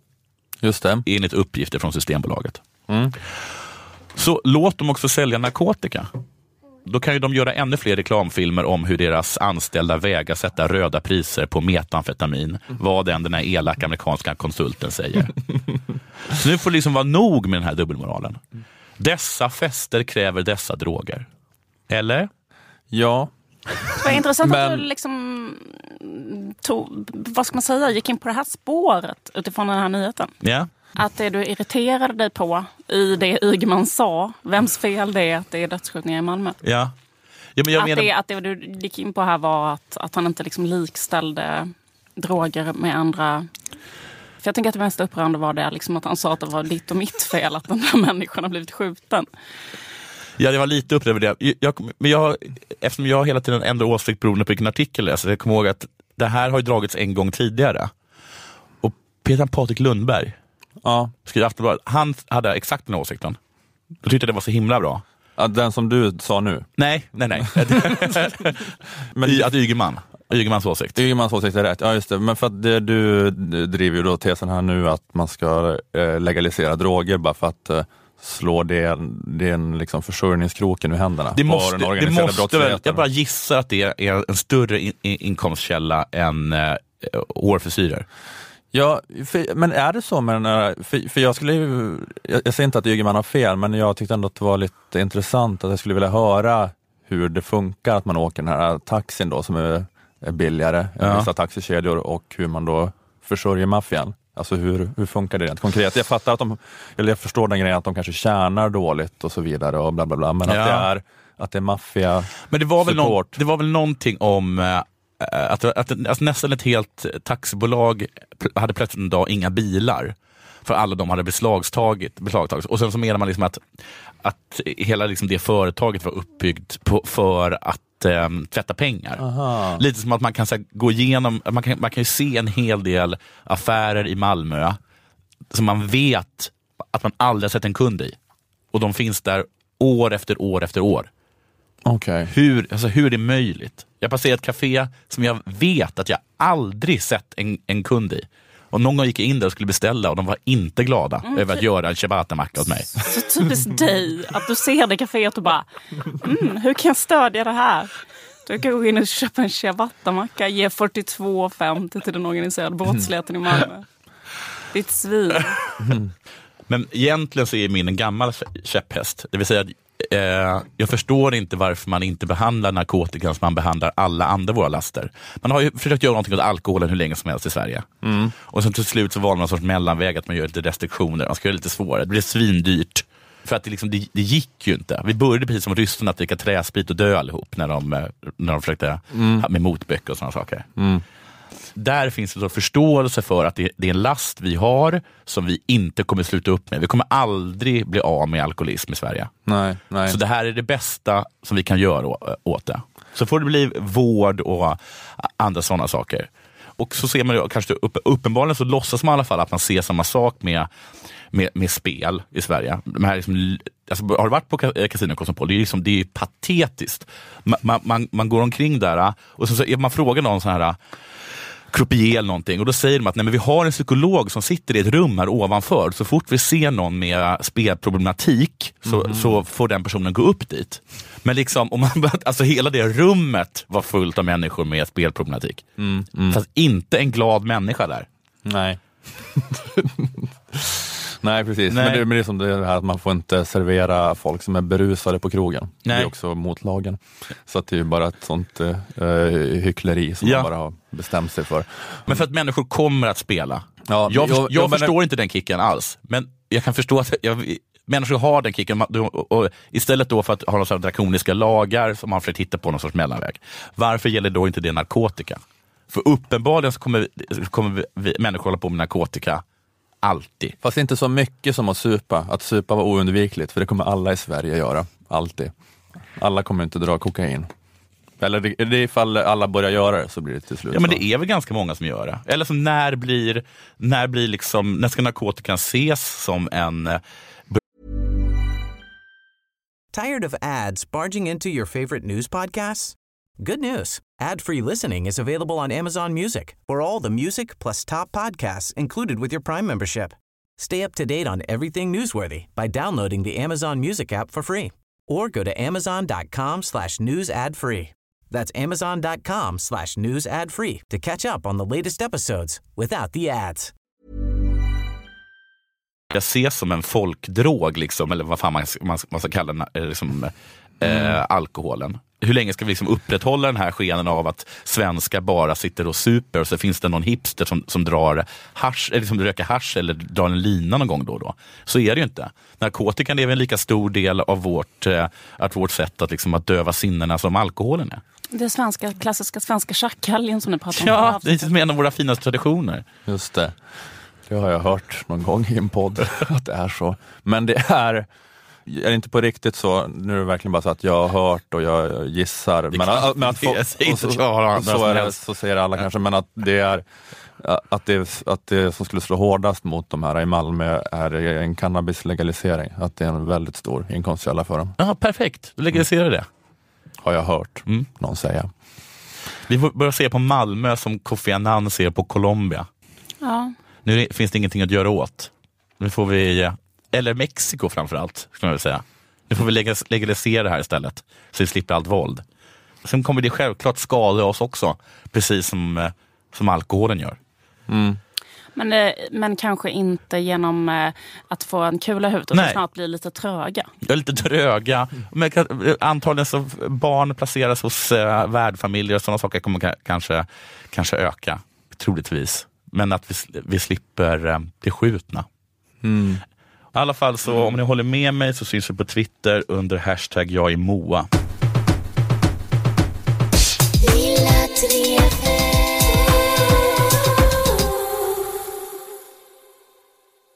Just det. Enligt uppgifter från Systembolaget. Mm. Så låt dem också sälja narkotika. Då kan ju de göra ännu fler reklamfilmer om hur deras anställda vägrar sätta röda priser på metamfetamin, vad än den här elaka amerikanska konsulten säger. Så nu får det liksom vara nog med den här dubbelmoralen. Dessa fester kräver dessa droger. Eller? Ja. Det var intressant att Men- du liksom tog, vad ska man säga, gick in på det här spåret utifrån den här nyheten. Ja. Att det du irriterade dig på i det Ygeman sa, vems fel det är att det är dödsskjutningar i Malmö. Ja. ja men jag att, menar, det, att det du gick in på här var att, att han inte liksom likställde droger med andra. För jag tänker att det mest upprörande var det liksom att han sa att det var ditt och mitt fel att den här människan har blivit skjuten. Ja, det var lite upplevd över det. Jag, men jag, eftersom jag hela tiden ändrar åsikt beroende på vilken artikel jag läser, jag kommer ihåg att det här har ju dragits en gång tidigare. Och Peter Patrik Lundberg, ja. skriver Aftonbladet, han hade exakt den åsikten. Då tyckte jag det var så himla bra. Ja, den som du sa nu? Nej, nej, nej. Men, att Ygeman, Ygemans åsikt. Ygemans åsikt är rätt, ja just det. Men för att det, du driver ju då tesen här nu att man ska eh, legalisera droger bara för att eh, slå det, den liksom försörjningskroken ur händerna Det på måste, den det organiserade måste väl, jag bara gissar att det är en större in, in, inkomstkälla än eh, hårfrisyrer. Ja, för, men är det så med den här, för, för jag skulle ju, jag, jag säger inte att Ygeman har fel, men jag tyckte ändå att det var lite intressant att jag skulle vilja höra hur det funkar att man åker den här taxin då som är, är billigare än Ja. vissa taxikedjor och hur man då försörjer maffian. Alltså hur, hur funkar det rent konkret? Jag fattar att de, eller jag förstår den grejen att de kanske tjänar dåligt och så vidare och bla bla bla, men Ja. att det är, att det är maffia Men det var, väl någon, det var väl någonting om eh, att, att alltså nästan ett helt taxibolag hade plötsligt en dag inga bilar. För alla de hade beslagtagit. beslagtagit. Och sen så menar man liksom att, att hela liksom det företaget var uppbyggt på, för att eh, tvätta pengar. Aha. Lite som att man kan här, gå igenom, man kan, man kan ju se en hel del affärer i Malmö som man vet att man aldrig har sett en kund i. Och de finns där år efter år efter år. Okej. Hur, alltså hur är det möjligt? Jag passerar ett café som jag vet att jag aldrig sett en, en kund i. Och någon gång gick jag in där och skulle beställa och de var inte glada Mm, över att göra en ciabatta-macka åt mig. Så typiskt dig, att du ser det kaféet och bara, mm, hur kan jag stödja det här? Du kan gå in och köpa en ciabattamacka, ge 42,50 till den organiserade brottsligheten i Malmö. Ditt svin. Men egentligen så är min en gammal kä- käpphäst. Det vill säga att eh, jag förstår inte varför man inte behandlar narkotikan som man behandlar alla andra våra laster. Man har ju försökt göra någonting åt alkoholen hur länge som helst i Sverige. Och sen till slut så valde man en sorts mellanväg, att man gör lite restriktioner. Man ska göra det lite svårare. Det blir svindyrt. För att det, liksom, det, det gick ju inte. Vi började precis som ryssarna att dricka träsprit och dö allihop när de, eh, när de försökte Mm. med motböcker och sådana saker. Där finns det då förståelse för att det, det är en last vi har som vi inte kommer sluta upp med. Vi kommer aldrig bli av med alkoholism i Sverige. Nej, nej. Så det här är det bästa som vi kan göra åt det. Så får det bli vård och andra sådana saker. Och så ser man ju kanske upp, uppenbarligen så låtsas man i alla fall att man ser samma sak med, med, med spel i Sverige. De här liksom, alltså, har du varit på ka- Casino Cosmopol? Det är, liksom, det är patetiskt. Man, man, man, går omkring där och så, så man frågar någon sån här croupier eller någonting och då säger de att nej, men vi har en psykolog som sitter i ett rum här ovanför. Så fort vi ser någon med spelproblematik så, så får den personen gå upp dit. Men liksom, om man, alltså hela det rummet var fullt av människor med spelproblematik. Fast inte en glad människa där. Nej. Nej precis, Nej. Men, det, men det är som det här att man får inte servera folk som är berusade på krogen. Det Nej. är också mot lagen. Så att det är ju bara ett sånt eh, hyckleri som Ja. man bara har bestämt sig för. Men för att människor kommer att spela. Ja, jag jag, men- förstår inte den kicken alls. Men jag kan förstå att, jag, Människor har den kicken. Och, istället då för att ha några drakoniska lagar som man försöker hitta på någon sorts mellanväg. Varför gäller då inte det narkotika? För uppenbarligen så kommer, kommer vi, människor hålla på med narkotika alltid. Fast inte så mycket som att supa. Att supa var oundvikligt, för det kommer alla i Sverige göra. Alltid. Alla kommer inte dra kokain. Eller det, det är ifall alla börjar göra det så blir det till slut Ja, men så. det är väl ganska många som gör det. Eller som när blir, när blir liksom, när ska narkotikan ses som en eh, Tired of ads barging into your favorite news podcasts? Good news. Ad-free listening is available on Amazon Music for all the music plus top podcasts included with your Prime membership. Stay up to date on everything newsworthy by downloading the Amazon Music app for free or go to amazon.com slash news ad free. That's amazon.com slash news ad free to catch up on the latest episodes without the ads. ska ses som en folkdrog, liksom, eller vad fan man, man, man ska kalla den, eh, liksom, eh, alkoholen. Hur länge ska vi liksom upprätthålla den här skenen av att svenskar bara sitter och super och så finns det någon hipster som, som drar hasch, eller som röker hasch eller drar en lina någon gång då och då. Så är det ju inte. Narkotikan är väl en lika stor del av vårt, eh, att vårt sätt att, liksom, att döva sinnena som alkoholen är. Det svenska, klassiska svenska tjackkaljen som ni pratar om. Ja, det är liksom en av våra finaste traditioner. Just det. Det har jag hört någon gång i en podd, att det är så. Men det är, är det inte på riktigt så, nu är det verkligen bara så att jag har hört och jag gissar. Men, kan- att- men att det- få- jag säger och så, och är det, säger alla kanske, men att det är att det, att det som skulle slå hårdast mot de här i Malmö är en cannabislegalisering. Att det är en väldigt stor inkomstkälla för dem. Ja, perfekt, då legaliserar det. Har jag hört Mm. någon säga. Vi får börja se på Malmö som Kofi Annan ser på Colombia. Ja. Nu finns det ingenting att göra åt. Nu får vi, eller Mexiko framförallt, skulle jag vilja säga. Nu får vi legalis- legalisera det här istället, så vi slipper allt våld. Sen kommer det självklart skada oss också, precis som, eh, som alkoholen gör. Men, eh, men kanske inte genom eh, att få en kula i huvudet Nej. snart bli lite tröga. Är lite tröga. Men kan- antagligen så barn placeras hos eh, värdfamiljer och sådana saker kommer ka- kanske, kanske öka, troligtvis. Men att vi, vi slipper eh, bli skjutna. Mm. I alla fall, så om ni håller med mig så syns vi på Twitter under hashtag jag är Moa.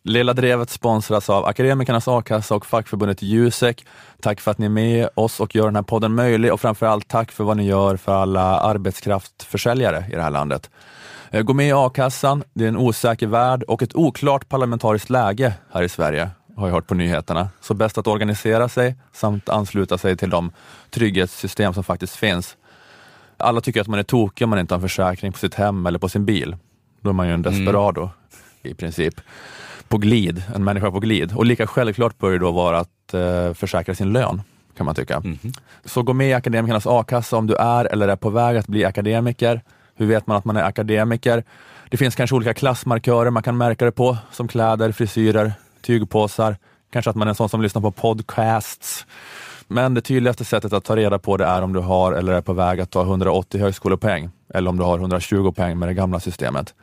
Lilla Drevet sponsras av Akademikernas A-kassa och fackförbundet Jusek. Tack för att ni är med oss och gör den här podden möjlig och framförallt tack för vad ni gör för alla arbetskraftförsäljare i det här landet. Eh, Gå med i a-kassan, det är en osäker värld och ett oklart parlamentariskt läge här i Sverige, har jag hört på nyheterna. Så bäst att organisera sig samt ansluta sig till de trygghetssystem som faktiskt finns. Alla tycker att man är tokig om man inte har en försäkring på sitt hem eller på sin bil. Då är man ju en desperado i princip. På glid, en människa på glid. Och lika självklart bör det då vara att eh, försäkra sin lön, kan man tycka. Så gå med i Akademikernas a-kassa om du är eller är på väg att bli akademiker. Hur vet man att man är akademiker? Det finns kanske olika klassmarkörer man kan märka det på, som kläder, frisyrer, tygpåsar. Kanske att man är en sån som lyssnar på podcasts. Men det tydligaste sättet att ta reda på det är om du har eller är på väg att ta 180 högskolepoäng eller om du har 120 poäng med det gamla systemet.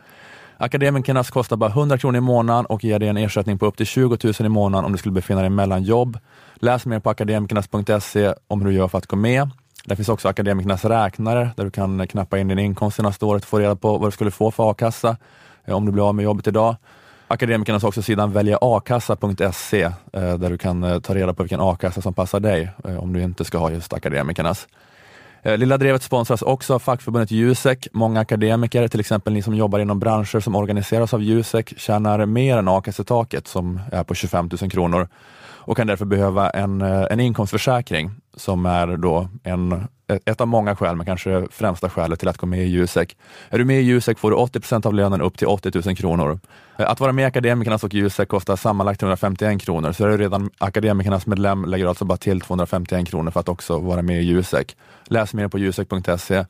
Akademikernas kostar bara 100 kronor i månaden och ger dig en ersättning på upp till 20 000 i månaden om du skulle befinna dig mellan jobb. Läs mer på akademikernas.se om hur du gör för att gå med. Där finns också Akademikernas räknare där du kan knappa in din inkomst senaste året och få reda på vad du skulle få för a-kassa eh, om du blir av med jobbet idag. Akademikernas har också sidan väljaakassa.se eh, där du kan eh, ta reda på vilken a-kassa som passar dig om du inte ska ha just Akademikernas. Lilla Drevet sponsras också av fackförbundet Jusek. Många akademiker, till exempel ni som jobbar inom branscher som organiseras av Jusek, tjänar mer än a-kassetaket som är på 25 000 kronor och kan därför behöva en, en inkomstförsäkring som är då en, ett av många skäl, men kanske det främsta skälet till att gå med i Jusek. Är du med i Jusek får du 80 procent av lönen upp till 80 000 kronor. Att vara med i Akademikernas och Jusek kostar sammanlagt 351 kronor, så är du redan Akademikernas medlem lägger alltså bara till 251 kronor för att också vara med i Jusek. Läs mer på jusek.se.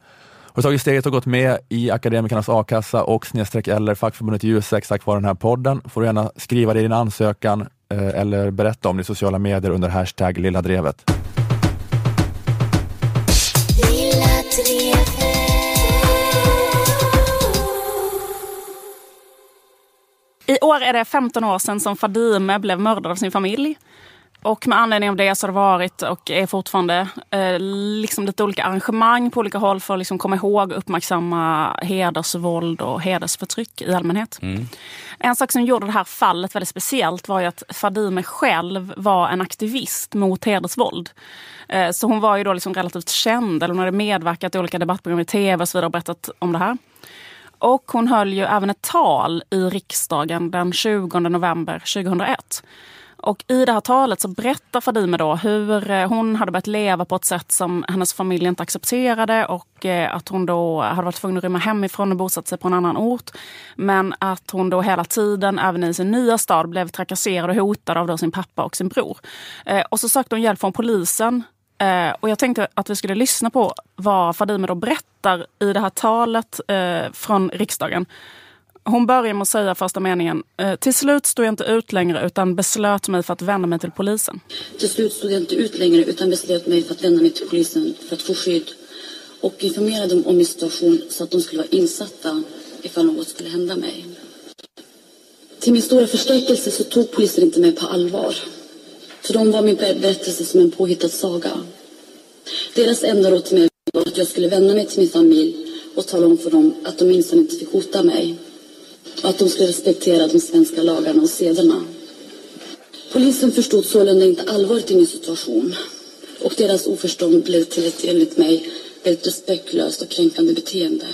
Har du tagit steget och gått med i Akademikernas a-kassa och snedstreck eller fackförbundet Jusek tack vare den här podden får du gärna skriva det i din ansökan eh, eller berätta om det i sociala medier under hashtag Lilla Drevet. I år är det 15 år sedan som Fadime blev mördad av sin familj. och med anledning av det så har det varit och är fortfarande eh, liksom lite olika arrangemang på olika håll för att liksom komma ihåg och uppmärksamma hedersvåld och hedersförtryck i allmänhet. Mm. En sak som gjorde det här fallet väldigt speciellt var ju att Fadime själv var en aktivist mot hedersvåld. Eh, så hon var ju då liksom relativt känd, eller hon hade medverkat i olika debattprogram i tv och så vidare och berättat om det här. Och hon höll ju även ett tal i riksdagen den 20 november 2001. Och i det här talet så berättar Fadime då hur eh, hon hade börjat leva på ett sätt som hennes familj inte accepterade och eh, att hon då hade varit tvungen att rymma hemifrån och bosatt sig på en annan ort. Men att hon då hela tiden, även i sin nya stad, blev trakasserad och hotad av då sin pappa och sin bror. Eh, och så sökte hon hjälp från polisen Eh, och jag tänkte att vi skulle lyssna på vad Fadime då berättar i det här talet eh, från riksdagen. Hon börjar med att säga första meningen. Eh, till slut stod jag inte ut längre utan beslöt mig för att vända mig till polisen. Till slut stod jag inte ut längre utan beslöt mig för att vända mig till polisen för att få skydd och informera dem om min situation så att de skulle vara insatta ifall något skulle hända mig. Till min stora förskräckelse så tog polisen inte mig på allvar. För de var min berättelse som en påhittad saga. Deras enda råd till mig var att jag skulle vända mig till min familj och tala om för dem att de minsann inte fick hota mig. Och att de skulle respektera de svenska lagarna och sederna. Polisen förstod sålunda inte allvaret i min situation. Och deras oförstånd blev till ett enligt mig väldigt respektlöst och kränkande beteende.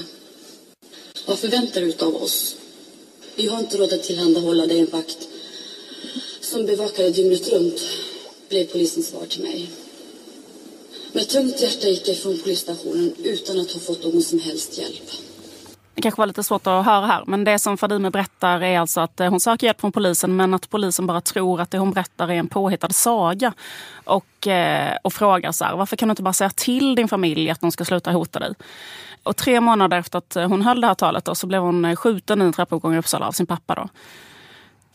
Vad förväntar du av oss? Vi har inte råd att tillhandahålla dig en vakt som bevakade dygnet runt, blev polisens svar till mig. Med tungt hjärta gick jag från polisstationen utan att ha fått någon som helst hjälp. Det kanske var lite svårt att höra här, men det som Fadime berättar är alltså att eh, hon söker hjälp från polisen men att polisen bara tror att det hon berättar är en påhittad saga. Och, eh, och frågar så här, varför kan du inte bara säga till din familj att de ska sluta hota dig? Och tre månader efter att hon höll det här talet då, så blev hon skjuten i en trappuppgång i Uppsala av sin pappa. Då.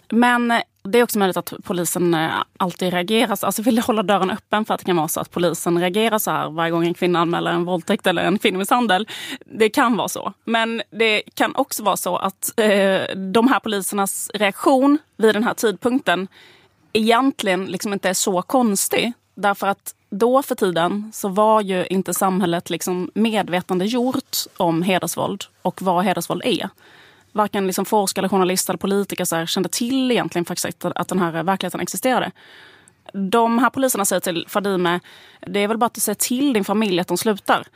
Men eh, det är också möjligt att polisen eh, alltid reagerar. så- Alltså vill hålla dörren öppen för att det kan vara så att polisen reagerar så här varje gång en kvinna anmäler en våldtäkt eller en kvinnomisshandel. Det kan vara så. Men det kan också vara så att eh, de här polisernas reaktion vid den här tidpunkten egentligen liksom inte är så konstig. Därför att då för tiden så var ju inte samhället liksom medvetande gjort om hedersvåld och vad hedersvåld är varken liksom forskare, journalister eller politiker så här, kände till egentligen faktiskt att, att den här verkligheten existerade. De här poliserna säger till Fadime, det är väl bara att du säger till din familj att de slutar.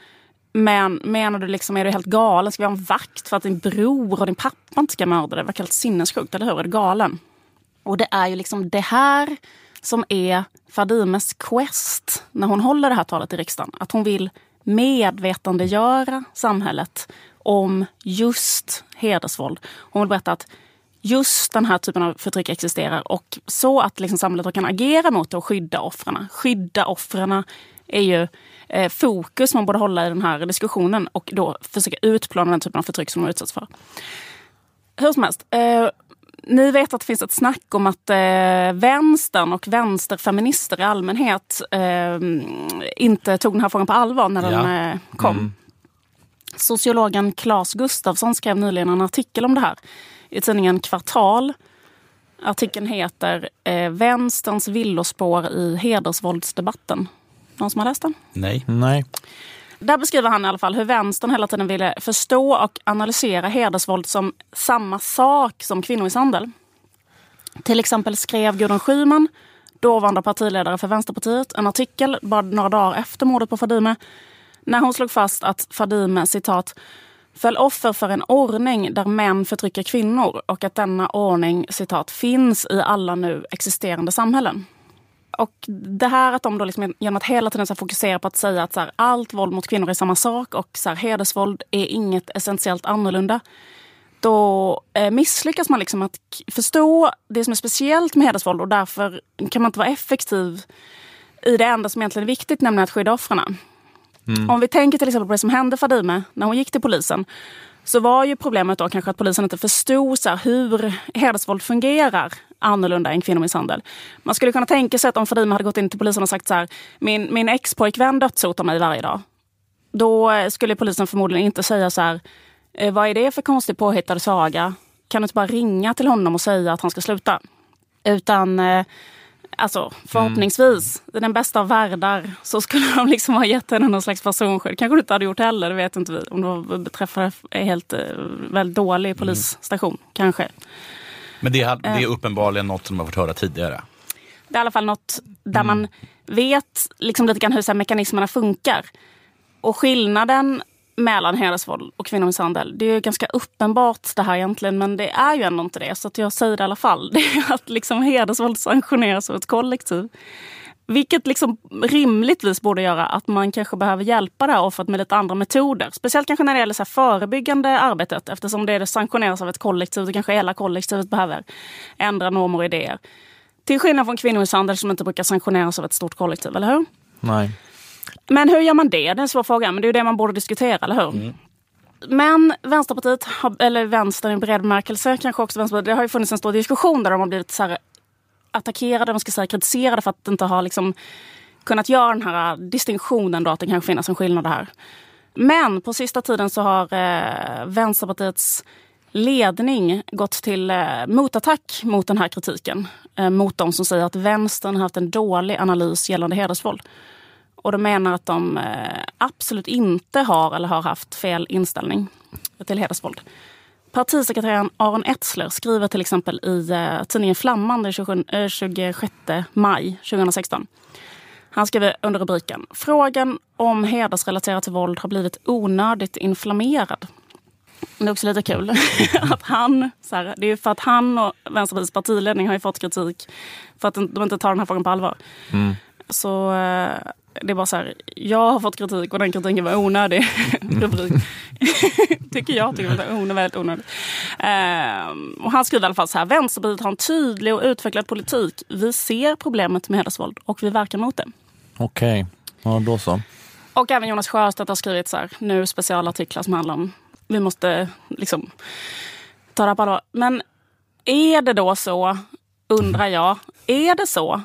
Men menar du liksom, är du helt galen? Ska vi ha en vakt för att din bror och din pappa inte ska mörda dig? Det verkar helt sinnessjukt, eller hur? Är du galen? Och det är ju liksom det här som är Fadimes quest när hon håller det här talet i riksdagen. Att hon vill medvetandegöra samhället om just hedersvåld. Hon vill berätta att just den här typen av förtryck existerar och så att liksom samhället kan agera mot det och skydda offren. Skydda offren är ju eh, fokus man borde hålla i den här diskussionen och då försöka utplåna den typen av förtryck som de utsätts för. Hur som helst. Eh, ni vet att det finns ett snack om att eh, vänstern och vänsterfeminister i allmänhet eh, inte tog den här frågan på allvar när den Ja. eh, kom. Sociologen Claes Gustafsson skrev nyligen en artikel om det här i tidningen Kvartal. Artikeln heter eh, Vänsterns villospår i hedersvåldsdebatten. Någon som har läst den? Nej. Nej. Där beskriver han i alla fall hur vänstern hela tiden ville förstå och analysera hedersvåld som samma sak som kvinnomisshandel. Till exempel skrev Gudrun Schyman, dåvarande partiledare för Vänsterpartiet, en artikel bara några dagar efter mordet på Fadime när hon slog fast att Fadime citat föll offer för en ordning där män förtrycker kvinnor och att denna ordning citat finns i alla nu existerande samhällen. Och det här att de då liksom, genom att hela tiden så fokusera på att säga att så här, allt våld mot kvinnor är samma sak och så här, hedersvåld är inget essentiellt annorlunda. Då eh, misslyckas man liksom att förstå det som är speciellt med hedersvåld och därför kan man inte vara effektiv i det enda som egentligen är viktigt, nämligen att skydda offren. Mm. Om vi tänker till exempel på det som hände Fadime när hon gick till polisen. Så var ju problemet då kanske att polisen inte förstod så här, hur hedersvåld fungerar annorlunda än kvinnomisshandel. Man skulle kunna tänka sig att om Fadime hade gått in till polisen och sagt så här, min, min ex-pojkvän dödshotar mig varje dag. Då skulle polisen förmodligen inte säga så här, eh, vad är det för konstig påhittad saga? Kan du inte bara ringa till honom och säga att han ska sluta? Utan eh, Alltså förhoppningsvis, i den bästa av världar så skulle de liksom ha gett henne någon slags personskydd. Kanske de inte hade gjort heller, det vet inte vi. Om det beträffar en helt eh, väldigt dålig polisstation, kanske. Men det är, det är Eh. uppenbarligen något som man fått höra tidigare. Det är i alla fall något där man vet liksom lite grann hur så mekanismerna funkar. Och skillnaden mellan hedersvåld och kvinnomisshandel, det är ju ganska uppenbart det här egentligen, men det är ju ändå inte det. Så att jag säger det i alla fall. Det är att liksom hedersvåld sanktioneras av ett kollektiv. Vilket liksom rimligtvis borde göra att man kanske behöver hjälpa det här offret med lite andra metoder. Speciellt kanske när det gäller så här förebyggande arbetet eftersom det, det sanktioneras av ett kollektiv. Det kanske hela kollektivet behöver ändra normer och idéer. Till skillnad från kvinnomisshandel som inte brukar sanktioneras av ett stort kollektiv, eller hur? Nej. Men hur gör man det? Det är en svår fråga, men det är ju det man borde diskutera, eller hur? Men Vänsterpartiet, har, eller vänstern i bred bemärkelse, kanske också Vänsterpartiet, det har ju funnits en stor diskussion där de har blivit så attackerade, man ska säga kritiserade för att inte ha liksom kunnat göra den här distinktionen då, att det kan finnas en skillnad här. Men på sista tiden så har eh, Vänsterpartiets ledning gått till eh, motattack mot den här kritiken. Eh, mot de som säger att vänstern har haft en dålig analys gällande hedersvåld. Och de menar att de eh, absolut inte har eller har haft fel inställning till hedersvåld. Partisekreteraren Aron Etzler skriver till exempel i eh, tidningen Flamman den 26 eh, maj 2016. Han skriver under rubriken Frågan om hedersrelaterat våld har blivit onödigt inflammerad. Det är också lite kul. att han, så här, det är ju för att han och Vänsterpartiets partiledning har ju fått kritik för att de inte tar den här frågan på allvar. Mm. Så eh, det är bara så här, jag har fått kritik och den kritiken var onödig. Rubrik. tycker jag, tycker det onödigt, väldigt onödigt. Ehm, och han skriver i alla fall så här, Vänsterpartiet har en tydlig och utvecklad politik. Vi ser problemet med hedersvåld och vi verkar mot det. Okej, ja då så. Och även Jonas Sjöstedt har skrivit så här, nu specialartiklar som handlar om, vi måste liksom ta det här på allvar. Men är det då så, undrar jag, är det så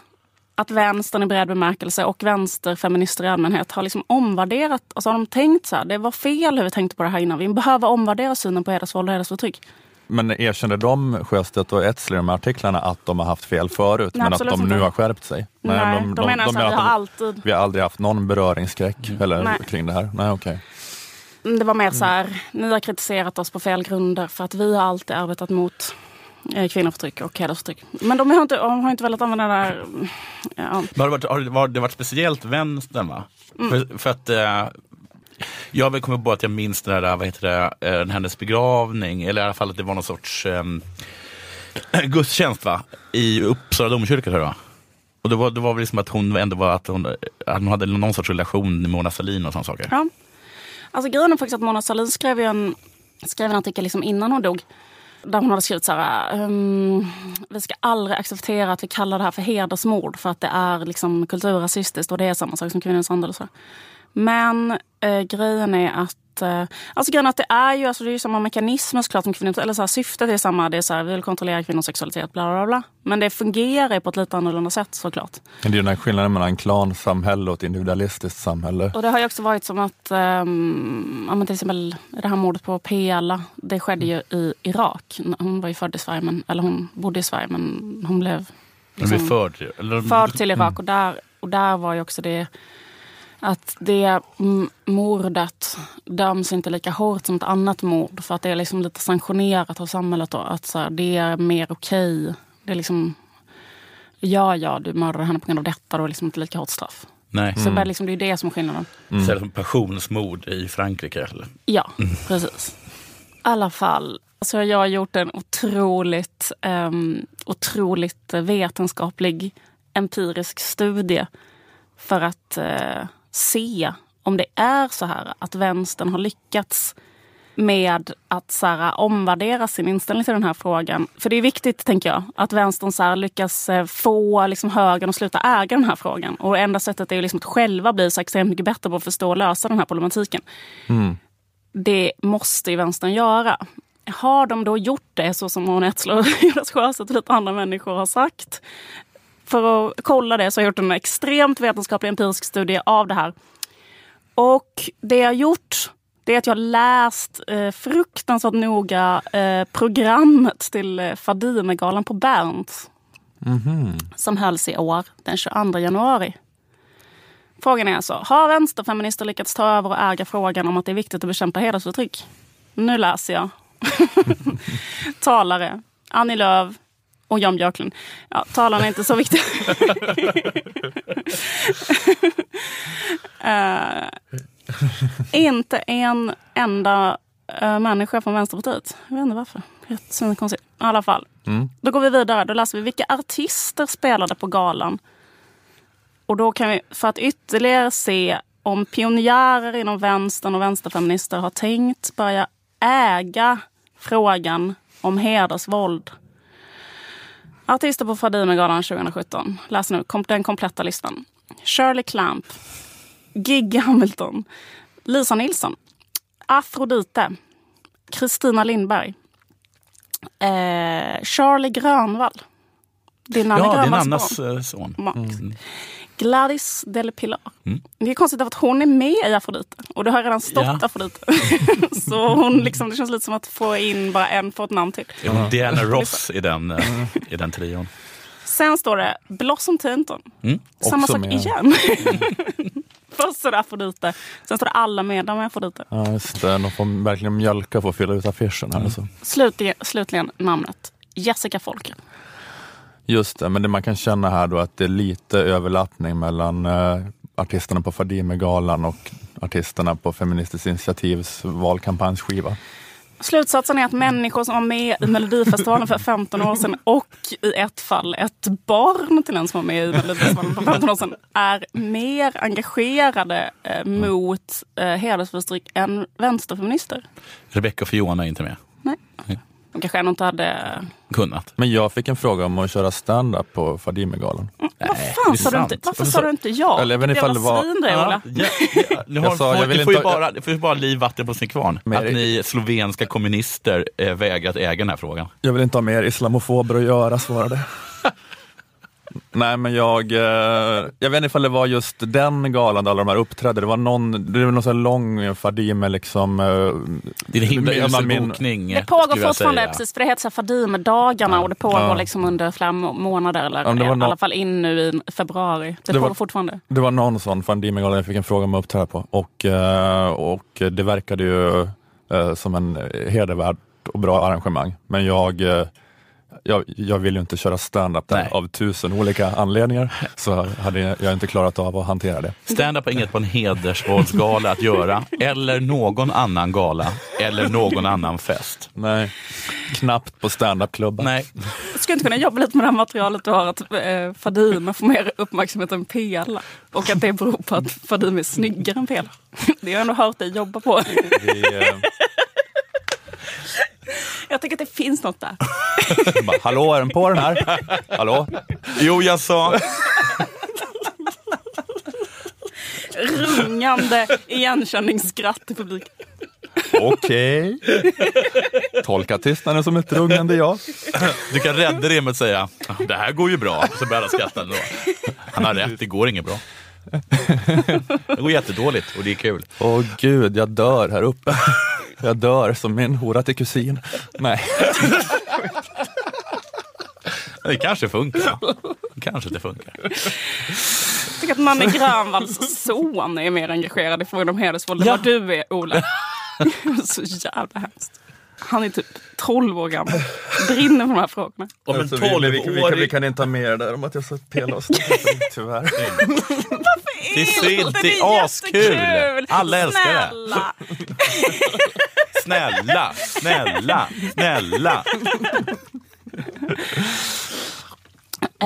att vänstern i bred bemärkelse och vänsterfeminister i allmänhet har liksom omvärderat, alltså har de tänkt så här, det var fel hur vi tänkte på det här innan, vi behöver omvärdera synen på hedersvåld och hedersförtryck. Men erkände de, Sjöstedt och Etzler, i de här artiklarna att de har haft fel förut, Nej, men att de nu inte. har skärpt sig? Nej, de menar så här, vi har att alltid- vi har aldrig haft någon beröringsskräck eller, Nej. kring det här? Nej, okej. Mm, Det var mer så här, ni har kritiserat oss på fel grunder för att vi har alltid arbetat mot kvinnoförtryck och hedersförtryck. Men de har inte, de har inte velat använda det där... Ja. Har, det varit, har det varit, speciellt vänstern va? Mm. För, för att eh, jag vill komma på att jag minns den där, vad heter det, eh, hennes begravning, eller i alla fall att det var någon sorts eh, gudstjänst va? I Uppsala domkyrka tror jag. Och det var, det var väl liksom att hon ändå var att hon, att hon hade någon sorts relation med Mona Sahlin och sådana saker. Ja. Alltså grejen är faktiskt att Mona Sahlin skrev en, skrev en artikel liksom innan hon dog. Där hon hade skrivit så här, um, vi ska aldrig acceptera att vi kallar det här för hedersmord för att det är liksom kulturrasistiskt och det är samma sak som kvinnomisshandel och så. Men eh, grejen är att eh, Alltså grejen att det är ju, alltså det är ju samma mekanismer såklart som kvinnor, eller så här, syftet är samma, det är så här, vi vill kontrollera kvinnors sexualitet, bla bla bla. Men det fungerar ju på ett lite annorlunda sätt såklart. Men det är den här skillnaden mellan klansamhälle och ett individualistiskt samhälle. Och det har ju också varit som att, um, ja, men till exempel det här mordet på Pela, det skedde ju i Irak. Hon var ju född i Sverige, men, eller hon bodde i Sverige men hon blev blev förd till- eller- förd till Irak. Mm. Och, där, och där var ju också det att det mm, mordet döms inte lika hårt som ett annat mord. För att det är liksom lite sanktionerat av samhället. Då, att så här, det är mer okej. Det är liksom, ja ja, du mördade henne på grund av detta. Då är liksom inte lika hårt straff. Nej. Så det, är liksom, det är det som är skillnaden. Mm. Så är det som passionsmord i Frankrike. Eller? Ja, precis. I alla fall, så jag har gjort en otroligt, um, otroligt vetenskaplig empirisk studie för att eh, se om det är så här att vänstern har lyckats med att så här, omvärdera sin inställning till den här frågan. För det är viktigt, tänker jag, att vänstern så här, lyckas eh, få liksom, högern att sluta äga den här frågan. Och enda sättet är ju liksom att själva bli så extremt mycket bättre på att förstå och lösa den här problematiken. Det måste ju vänstern göra. Har de då gjort det så som Mona Etzler och Jonas Sjöstedt och lite andra människor har sagt? För att kolla det så har jag gjort en extremt vetenskaplig empirisk studie av det här. Och det jag har gjort det är att jag har läst eh, fruktansvärt noga eh, programmet till eh, Fadimegalan på Berns. Mhm. som hölls i år den 22 januari. Frågan är alltså, har vänsterfeminister lyckats ta över och äga frågan om att det är viktigt att bekämpa hedersförtryck? Nu läser jag. Talare, Annie Lööf och Jan Björklund. Ja, talarna är inte så viktiga. Eh, inte en enda uh, människa från Vänsterpartiet. Jag vet inte varför. Rätt så konstigt. I alla fall. Mm. Då går vi vidare. Då läser vi vilka artister spelade på galan. Och då kan vi, för att ytterligare se om pionjärer inom vänstern och vänsterfeminister har tänkt börja äga frågan om hedersvåld. Artister på Fadimegalan 2017. Läs nu den kompletta listan. Shirley Clamp. Gig Hamilton. Lisa Nilsson. Afrodite. Kristina Lindberg. Eh, Charlie Grönvall. Din Nanne Ja, Grönvalls barn. eh, son. Mm. Gladys Del Pilar. Mm. Det är konstigt att hon är med i Afrodite. Och det har redan stått Ja. Afrodite. Så hon liksom, det känns lite som att få in bara en, få ett namn till. Ja, Diana Ross i den, eh, i den trion. Sen står det Blossom Tainton. Mm. Samma Också sak med. igen. Först står det Afrodite, sen står det alla medlemmar i Afrodite. Ja, just det. De får verkligen mjölka för att fylla ut affischen här. Alltså. Slutligen, slutligen namnet Jessica Folker. Just det, men det man kan känna här då att det är lite överlappning mellan eh, artisterna på Fadimegalan och artisterna på Feministiskt initiativs valkampanjsskiva. Slutsatsen är att människor som var med i Melodifestivalen för 15 år sedan och i ett fall ett barn till en som var med i Melodifestivalen för 15 år sedan är mer engagerade eh, mot eh, hedersförtryck än vänsterfeminister. Rebecca och Fiona är inte med. De kanske ändå inte hade... Kunnat. Men jag fick en fråga om att köra stand-up på Fadimegalan. Vad fan sa du inte? Varför sa du inte ja? Eller även ifall det var- svin det, Ola. Ja, ja, nu Jag har, sa, jag vill det får ju inte- bara, det får ju bara liv vatten på sin kvarn. Men- Att ni slovenska kommunister eh, vägrar att äga den här frågan. Jag vill inte ha mer islamofober att göra, svarade Nej men jag, eh, jag vet inte ifall det var just den galan där alla de här uppträdde. Det var någon, det var någon sån här lång Fadime liksom. eh, Det är en himla usel min- bokning. Det pågår fortfarande, säga. precis, för det heter så Fadime-dagarna och det pågår Ja. liksom under flera må- månader, eller Ja, det var i nå- alla fall in nu i februari. Det, Det var- pågår fortfarande. Det var någon sån Fadimegalan jag fick en fråga om att uppträda på och, eh, och det verkade ju som en hedervärd och bra arrangemang. Men jag, eh, jag, jag vill ju inte köra stand-up där Nej. av tusen olika anledningar. Så hade jag jag inte klarat av att hantera det. Stand-up har inget på en hedersvåldsgala att göra, eller någon annan gala, eller någon annan fest. Nej, knappt på stand-up-klubbar. Nej. Skulle inte kunna jobba lite med det här materialet du har att eh, Fadime får mer uppmärksamhet än Pela. Och att det beror på att Fadime är snyggare än Pela. Det har jag ändå hört dig jobba på. Vi, eh, Jag tycker att det finns något där. bara, Hallå, är den på den här? Hallå? Jo, jag sa. Rungande igenkänningsskratt i publiken. Okej. Tolka tystnaden som ett rungande ja. Du kan rädda det med att säga, "Ah, det här går ju bra. Så börjar alla skratta ändå. Han har rätt, det går inget bra. Det går jättedåligt och det är kul. Åh gud, jag dör här uppe. Jag dör som min hora till kusin. Nej. Det kanske funkar. Kanske det funkar. Jag tycker att Nanne Grönvalls son är mer engagerad i frågan om hedersvåld än Ja. vad du är, Ola. Så jävla hemskt. Han är typ 12 år gammal. Brinner för de här frågorna. Om en Alltså, vi, vi, vi, vi, kan, vi tolvårig... kan inte ha med det där om att jag sa pela och tyvärr. Det är det är askul. Alla älskar det. Snälla. Snälla, snälla, snälla.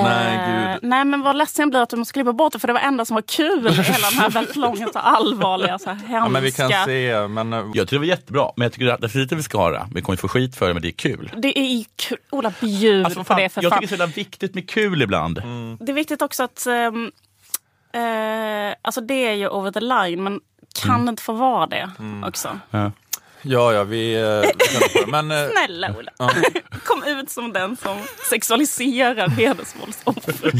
Nej, Eh, nej men vad ledsen jag blir att du måste klippa bort det för det var enda som var kul hela den här väldigt långa, så allvarliga, så här hemska. Ja, men vi kan se, men eh, Jag tycker det var jättebra, men jag tycker att det är lite vi ska ha det. Vi kommer få skit för det, men det är kul. Det är kul. Ola, bjud Alltså, vad på fan, det för jag fan. tycker det är så viktigt med kul ibland. Det är viktigt också att ehm, eh, alltså det är ju over the line, men kan Mm. det inte få vara det också? Ja. Ja, ja, vi, eh, vi. Men, eh, Snälla Ola, ja. kom ut som den som sexualiserar hedersvåldsoffer.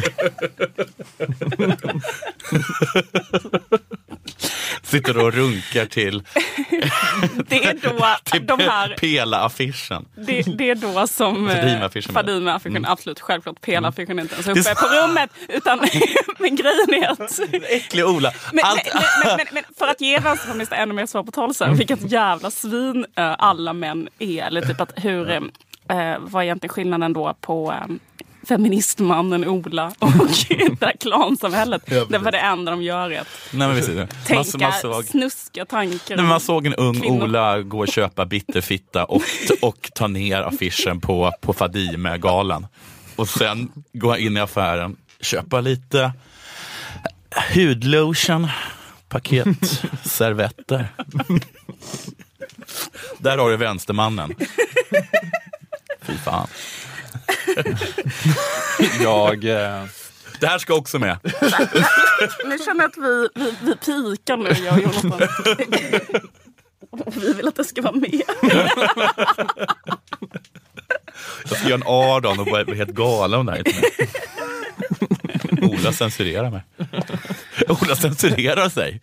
Sitter och runkar till, Det är då till de här Pela-affischen. det, det är då som eh, Fadime-affischen. Fadime-affischen, Mm. absolut, självklart Pela-affischen är inte ens Det uppe på rummet. Utan, men grejen är att... Äcklig Ola. Men, Allt, men, men, men, men för att ge vänsterfeminister ännu mer svar på tal sen, vilket jävla svin eh, alla män är. Eller typ att hur, eh, vad är egentligen skillnaden då på eh, feministmannen Ola och det här klansamhället. Ja, precis. det var det enda de gör är att Nej, men tänka Man, man, såg, snuska tankar. nej, man såg en ung kvinnor. Ola gå och köpa bitterfitta och, och ta ner affischen på, på Fadime-galan. Och sen gå in i affären, köpa lite hudlotion, paket servetter. Där har du vänstermannen. Fy fan. Jag... Eh... Det här ska också med. Nu känner jag att vi, vi, vi pikar nu, jag och Jonathan. Vi vill att det ska vara med. Jag ska göra en Aron och börja bli helt galen om det här inte med. Ola censurerar mig. Ola censurerar sig.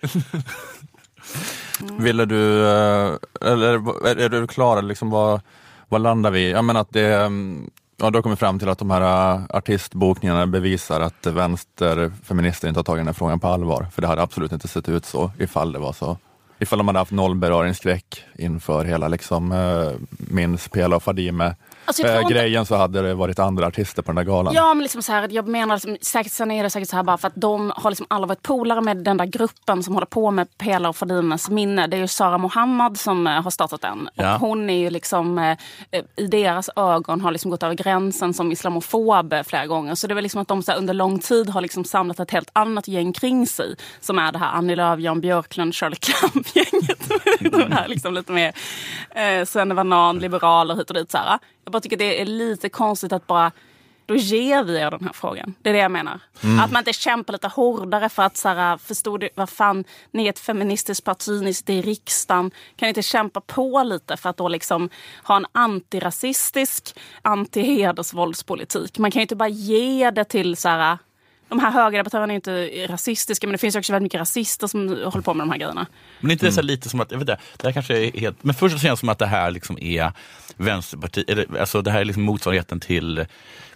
Ville du, eh, eller är, är du klar, liksom, vad, vad landar vi i? Jag menar att det, mm, ja, du har kommit fram till att de här eh, artistbokningarna bevisar att vänsterfeminister inte har tagit den här frågan på allvar. För det hade absolut inte sett ut så ifall det var så. Ifall de hade haft noll beröringsskräck inför hela liksom, eh, Minns, Pela och Fadime Alltså, eh, inte- grejen så hade det varit andra artister på den där galan. Ja, men liksom så här, jag menar liksom, säkert, sen är det säkert så här bara för att de har liksom alla varit polare med den där gruppen som håller på med Pela och Fadimes minne. Det är ju Sara Mohammad som eh, har startat den. Ja. Och hon är ju liksom, eh, eh, i deras ögon har liksom gått över gränsen som islamofob flera gånger. Så det är väl liksom att de här, under lång tid har liksom samlat ett helt annat gäng kring sig. Som är det här Annie Lööf, Jan Björklund, Shirley Clamp-gänget. de här liksom lite mer eh, Banan, liberaler hit och dit. Så här. Jag bara tycker det är lite konstigt att bara då ger vi er den här frågan. Det är det jag menar. Mm. Att man inte kämpar lite hårdare för att så här, förstår du, vad fan, ni är ett feministiskt parti, ni sitter i riksdagen. Kan ni inte kämpa på lite för att då liksom ha en antirasistisk, anti-hedersvåldspolitik? Man kan ju inte bara ge det till så här, de här högerdebattörerna är inte rasistiska men det finns också väldigt mycket rasister som håller på med de här grejerna. Men är inte det så här lite som att, jag vet inte, det här kanske är helt, men först känns det som att det här liksom är Vänsterpartiet, eller, alltså det här är liksom motsvarigheten till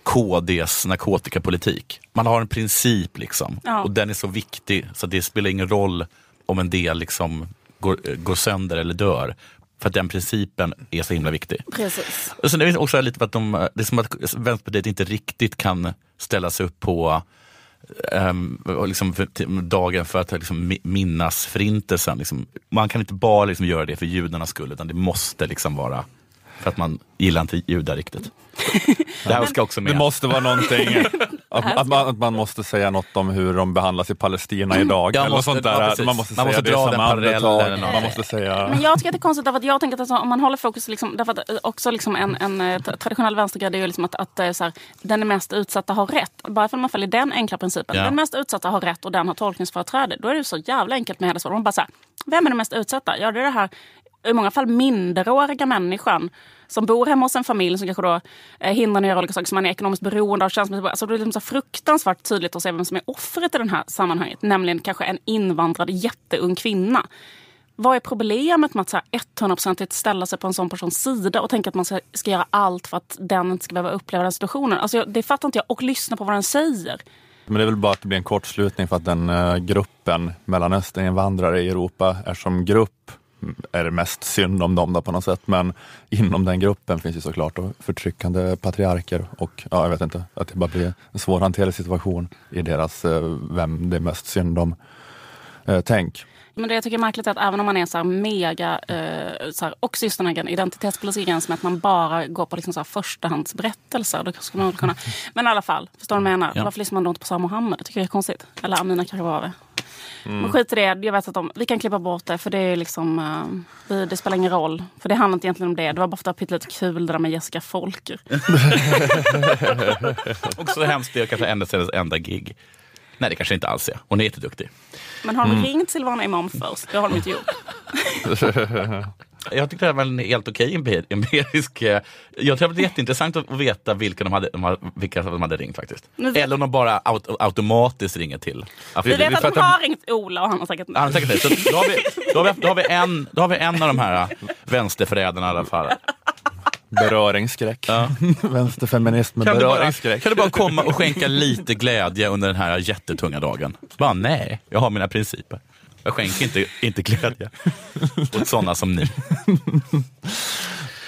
KDs narkotikapolitik. Man har en princip liksom Ja. och den är så viktig så det spelar ingen roll om en del liksom går, går sönder eller dör. För att den principen är så himla viktig. Precis. Och sen är det också lite för att de, det är som att Vänsterpartiet inte riktigt kan ställa sig upp på um, liksom för, till, dagen för att liksom, minnas förintelsen. Liksom. Man kan inte bara liksom, göra det för judarnas skull utan det måste liksom vara för att man gillar inte judar riktigt. Det här ska också med. Det måste vara någonting, att, att, man, att man måste säga något om hur de behandlas i Palestina idag. Ja, eller måste- sånt där. ja, man måste, Man säga måste dra den parallellen. Man måste säga... Men jag tycker att det är konstigt därför att jag tänker att alltså, om man håller fokus, liksom, därför att eh, också liksom en, en eh, tra- traditionell vänstergrej är ju liksom att, att eh, så här, den mest utsatta har rätt. Bara för att man följer den enkla principen. Ja. Den mest utsatta har rätt och den har tolkningsföreträde. Då är det så jävla enkelt med hedersvåld. Man bara så här, vem är den mest utsatta? Ja, det är det här i många fall minderåriga människan som bor hemma hos en familj som kanske då eh, hindrar göra olika saker som man är ekonomiskt beroende av. Känslomässigt. Alltså det är liksom så fruktansvärt tydligt att se vem som är offret i det här sammanhanget. Nämligen kanske en invandrad jätteung kvinna. Vad är problemet med att så här 100% ställa sig på en sån persons sida och tänka att man ska, ska göra allt för att den inte ska behöva uppleva den situationen? Alltså, jag- det fattar inte jag. Och lyssna på vad den säger. Men det är väl bara att det blir en kortslutning för att den eh, gruppen Mellanösterninvandrare i Europa är som grupp är det mest synd om dem då på något sätt. Men inom den gruppen finns ju såklart då förtryckande patriarker och ja, jag vet inte, att det bara blir en svårhanterlig situation i deras eh, vem det är mest synd om. Eh, tänk. Men det jag tycker är märkligt är att även om man är så här mega eh, så här, identitetspolitisk gräns med att man bara går på liksom så här förstahandsberättelser. Då skulle man kunna. Men i alla fall, förstår du vad jag menar? Ja. Varför lyssnar man då inte på Sara Mohammed? Det tycker jag är konstigt. Eller Amina Karimove. Mm. Men skit i det. Jag vet att de, vi kan klippa bort det för det är liksom, eh, vi, det spelar ingen roll. För det handlar inte egentligen om det. Det var bara för att det var lite kul det där med Jessica Folker. Också hemskt, det är kanske hennes hennes enda gig. Nej det kanske inte alls är. Hon är jätteduktig. Men har de Mm. ringt Silvana Imam först? Det har de inte gjort. jag tyckte det var en helt okej emper- empirisk... eh, Jag tror det var jätteintressant att veta vilka de hade, de hade, vilka de hade ringt faktiskt. Eller om de bara aut- automatiskt ringer till. Vi det- vet för att de har ringt Ola och han har säkert Ja, han har säkert det. Så då, har vi, då, har vi, då, har vi en, då har vi en av de här vänsterförrädarna i alla fall. Beröringsskräck. Ja. Vänsterfeminist med Kan du, bara, beröringsskräck. kan du bara komma och skänka lite glädje under den här jättetunga dagen? Bara nej, jag har mina principer. Jag skänker inte, inte glädje åt sådana som ni.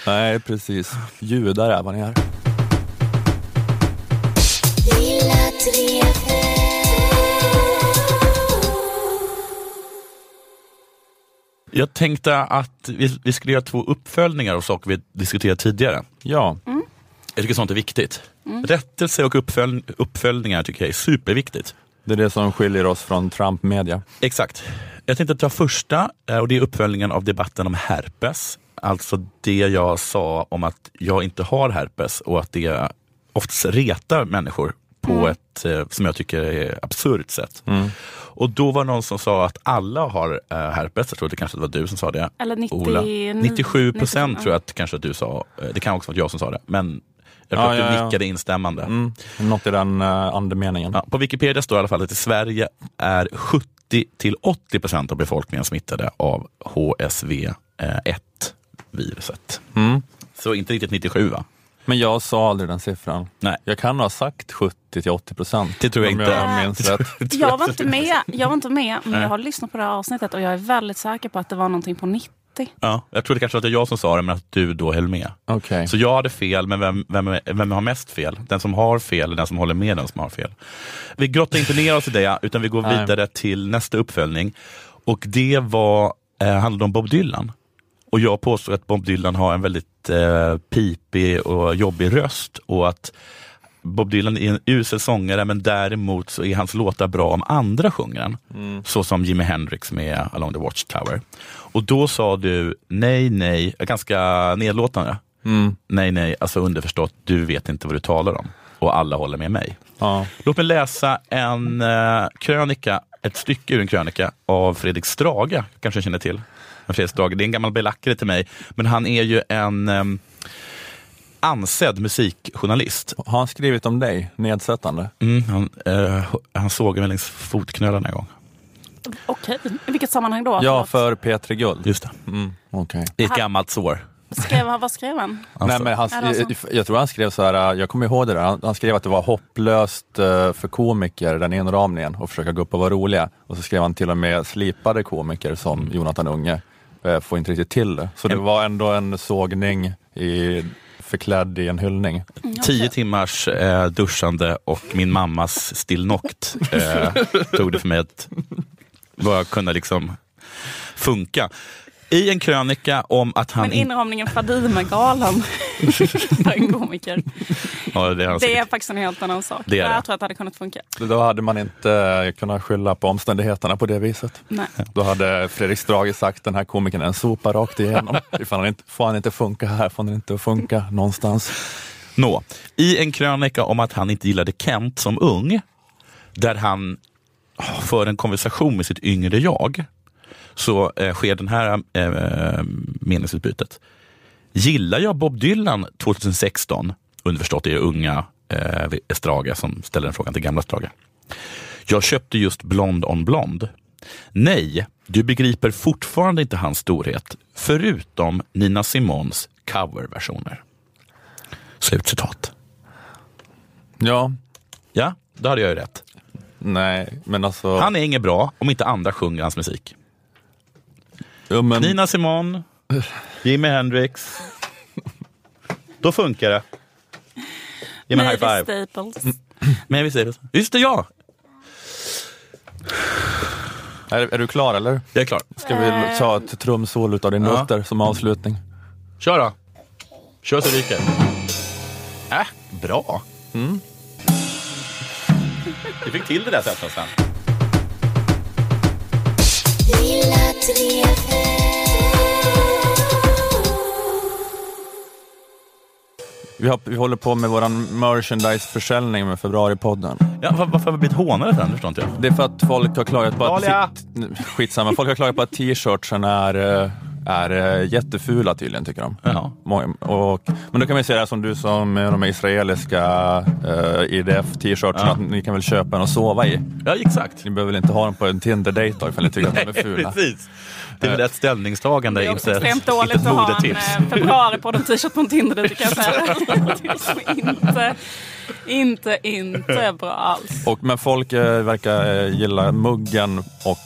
Nej, precis. Judar är vad ni är. Jag tänkte att vi, vi skulle göra två uppföljningar av saker vi diskuterat tidigare. Ja. Jag tycker sånt är viktigt. Mm. Rättelse och uppfölj, uppföljningar tycker jag är superviktigt. Det är det som skiljer oss från Trump-media. Exakt. Jag tänkte ta första eh, och det är uppföljningen av debatten om herpes. Alltså det jag sa om att jag inte har herpes och att det oftast retar människor på Mm. ett eh, som jag tycker är absurt sätt. Och då var någon som sa att alla har eh, herpes. Jag tror det kanske var du som sa det. Eller 90 Ola. 97 procent 95, tror jag att kanske att du sa. Det kan också vara jag som sa det. Men jag Ja, tror att du ja, ja. nickade instämmande. Mm. Något i den uh, andemeningen. Ja, på Wikipedia står i alla fall att i Sverige är 70 till 80 procent av befolkningen smittade av HSV1-viruset. Mm. Så inte riktigt 97 va? Men jag sa aldrig den siffran. Nej. Jag kan ha sagt 70 till 80 procent. Det tror jag inte. jag minns rätt. Jag var inte med, jag var inte med men Nej. jag har lyssnat på det här avsnittet och jag är väldigt säker på att det var någonting på 90. Ja, jag tror det kanske var jag som sa det, men att du då höll med. Okej. Så jag hade fel, men vem, vem, vem har mest fel? Den som har fel eller den som håller med den som har fel? Vi grottar inte ner oss i det, utan vi går vidare till nästa uppföljning. Och det var, eh, handlade om Bob Dylan. Och jag påstår att Bob Dylan har en väldigt eh, pipig och jobbig röst och att Bob Dylan är en usel sångare men däremot så är hans låtar bra om andra sjunger. Mm. Så som Jimi Hendrix med Along the Watchtower. Och då sa du nej, nej, ganska nedlåtande. Mm. Nej, nej, alltså underförstått, du vet inte vad du talar om. Och alla håller med mig. Ja. Låt mig läsa en eh, krönika, ett stycke ur en krönika av Fredrik Strage, kanske känner till. Fredrik Strage, det är en gammal belackare till mig, men han är ju en em, ansedd musikjournalist. Har han skrivit om dig nedsättande? Mm, han, eh, han såg mig längs fotknölarna en gång. Okej, i vilket sammanhang då? Ja, för P3 Guld. Just det. Mm, okej. Det är ett gammalt sår. Skrev, han- vad skrev han? Nej, men han, jag, jag tror han skrev så här, jag kommer ihåg det där, han, han skrev att det var hopplöst eh, för komiker, den inramningen, och försöka gå upp och vara roliga. Och så skrev han till och med slipade komiker som Jonathan Unge, eh, får inte riktigt till det. Så det var ändå en sågning i, förklädd i en hyllning. Tio timmars eh, duschande och min mammas stillnokt eh, tog det för mig att bara kunna liksom funka. I en krönika om att han Men inramningen Fadime-galan för en komiker. Ja, det, han Det är faktiskt en helt annan sak. Det är det. Jag tror att det hade kunnat funka. Då hade man inte eh, kunnat skylla på omständigheterna på det viset. Nej. Då hade Fredrik Strage sagt den här komikern är en sopa rakt igenom. Ifall han inte, får han inte funka här får han inte funka någonstans. Nå, i en krönika om att han inte gillade Kent som ung, där han för en konversation med sitt yngre jag, så eh, sker den här eh, meningsutbytet. Gillar jag Bob Dylan 2016? Underförstått är det unga eh, Strage som ställer den frågan till gamla Strage. Jag köpte just Blond on Blond. Nej, du begriper fortfarande inte hans storhet, förutom Nina Simons coverversioner. Slutcitat. Ja. Ja, då hade jag ju rätt. Nej, men alltså... Han är inget bra om inte andra sjunger hans musik. Jo, men... Nina Simone, Jimi Hendrix. Då funkar det. Ge mig en high five. Staples. Mavis Staples. Just det, ja! Är, är du klar eller? Jag är klar. Ska vi ta ett trumsolo av din Ja. dotter som avslutning? Kör då. Kör så det ryker. Äh, bra. Mm. Vi fick till det där sättet sen. Vi, har, vi håller på med våran merchandise-försäljning med februaripodden. Ja, var, varför har vi blivit hånade? Det förstår inte jag. Det är för att folk har klagat på att... Skitsamma, folk har klagat på att t-shirtsen är eh, är eh, jättefula tydligen tycker de. Ja. Och, men då kan vi säga som du sa med de israeliska eh, IDF-t-shirtarna, Ja. att ni kan väl köpa en och sova i. Ja, exakt. Ni behöver väl inte ha dem på en Tinder-date då ifall ni tycker att de är fula. Precis. Det är väl ett ställningstagande, Det är också inte, extremt inte dåligt ett att ha en modetips. eh, februari på en t-shirt på en Tinder, det kan jag säga. inte, inte, inte bra alls. Och, men folk eh, verkar eh, gilla muggen och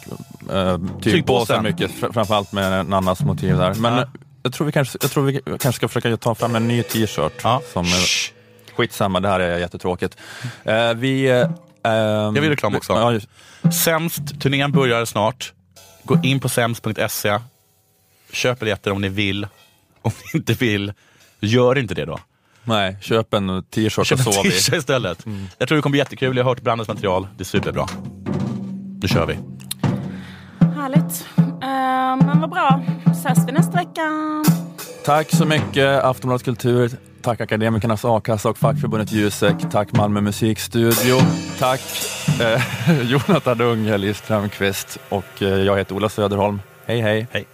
eh, Tygpåsen. mycket, fr- framförallt med Nannas motiv där. Men Ja. jag, tror vi kanske, jag tror vi kanske ska försöka ta fram en ny t-shirt. Som, är- skitsamma, det här är jättetråkigt. Eh, vi, eh, Jag vill reklam också. Ja, just- Sämst, turnén börjar snart. Gå in på sämst.se. Köp biljetter om ni vill. Om ni inte vill, gör inte det då. Nej, köp en t-shirt och sov i. istället. Jag tror det kommer bli jättekul. Jag har hört Brandens material. Det är superbra. Nu kör vi. Härligt. Eh, men vad bra. Ses vi nästa vecka. Tack så mycket Aftonbladet Kultur. Tack Akademikernas A-kassa och fackförbundet Jusek. Tack Malmö musikstudio. Tack eh, Jonathan Unge, Liz Strömqvist och eh, jag heter Ola Söderholm. Hej hej. Hej.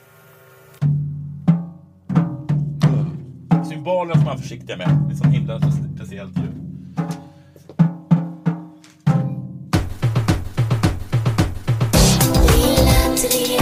Symbolen ska man vara försiktig med. Det är så himla speciellt ljud. City.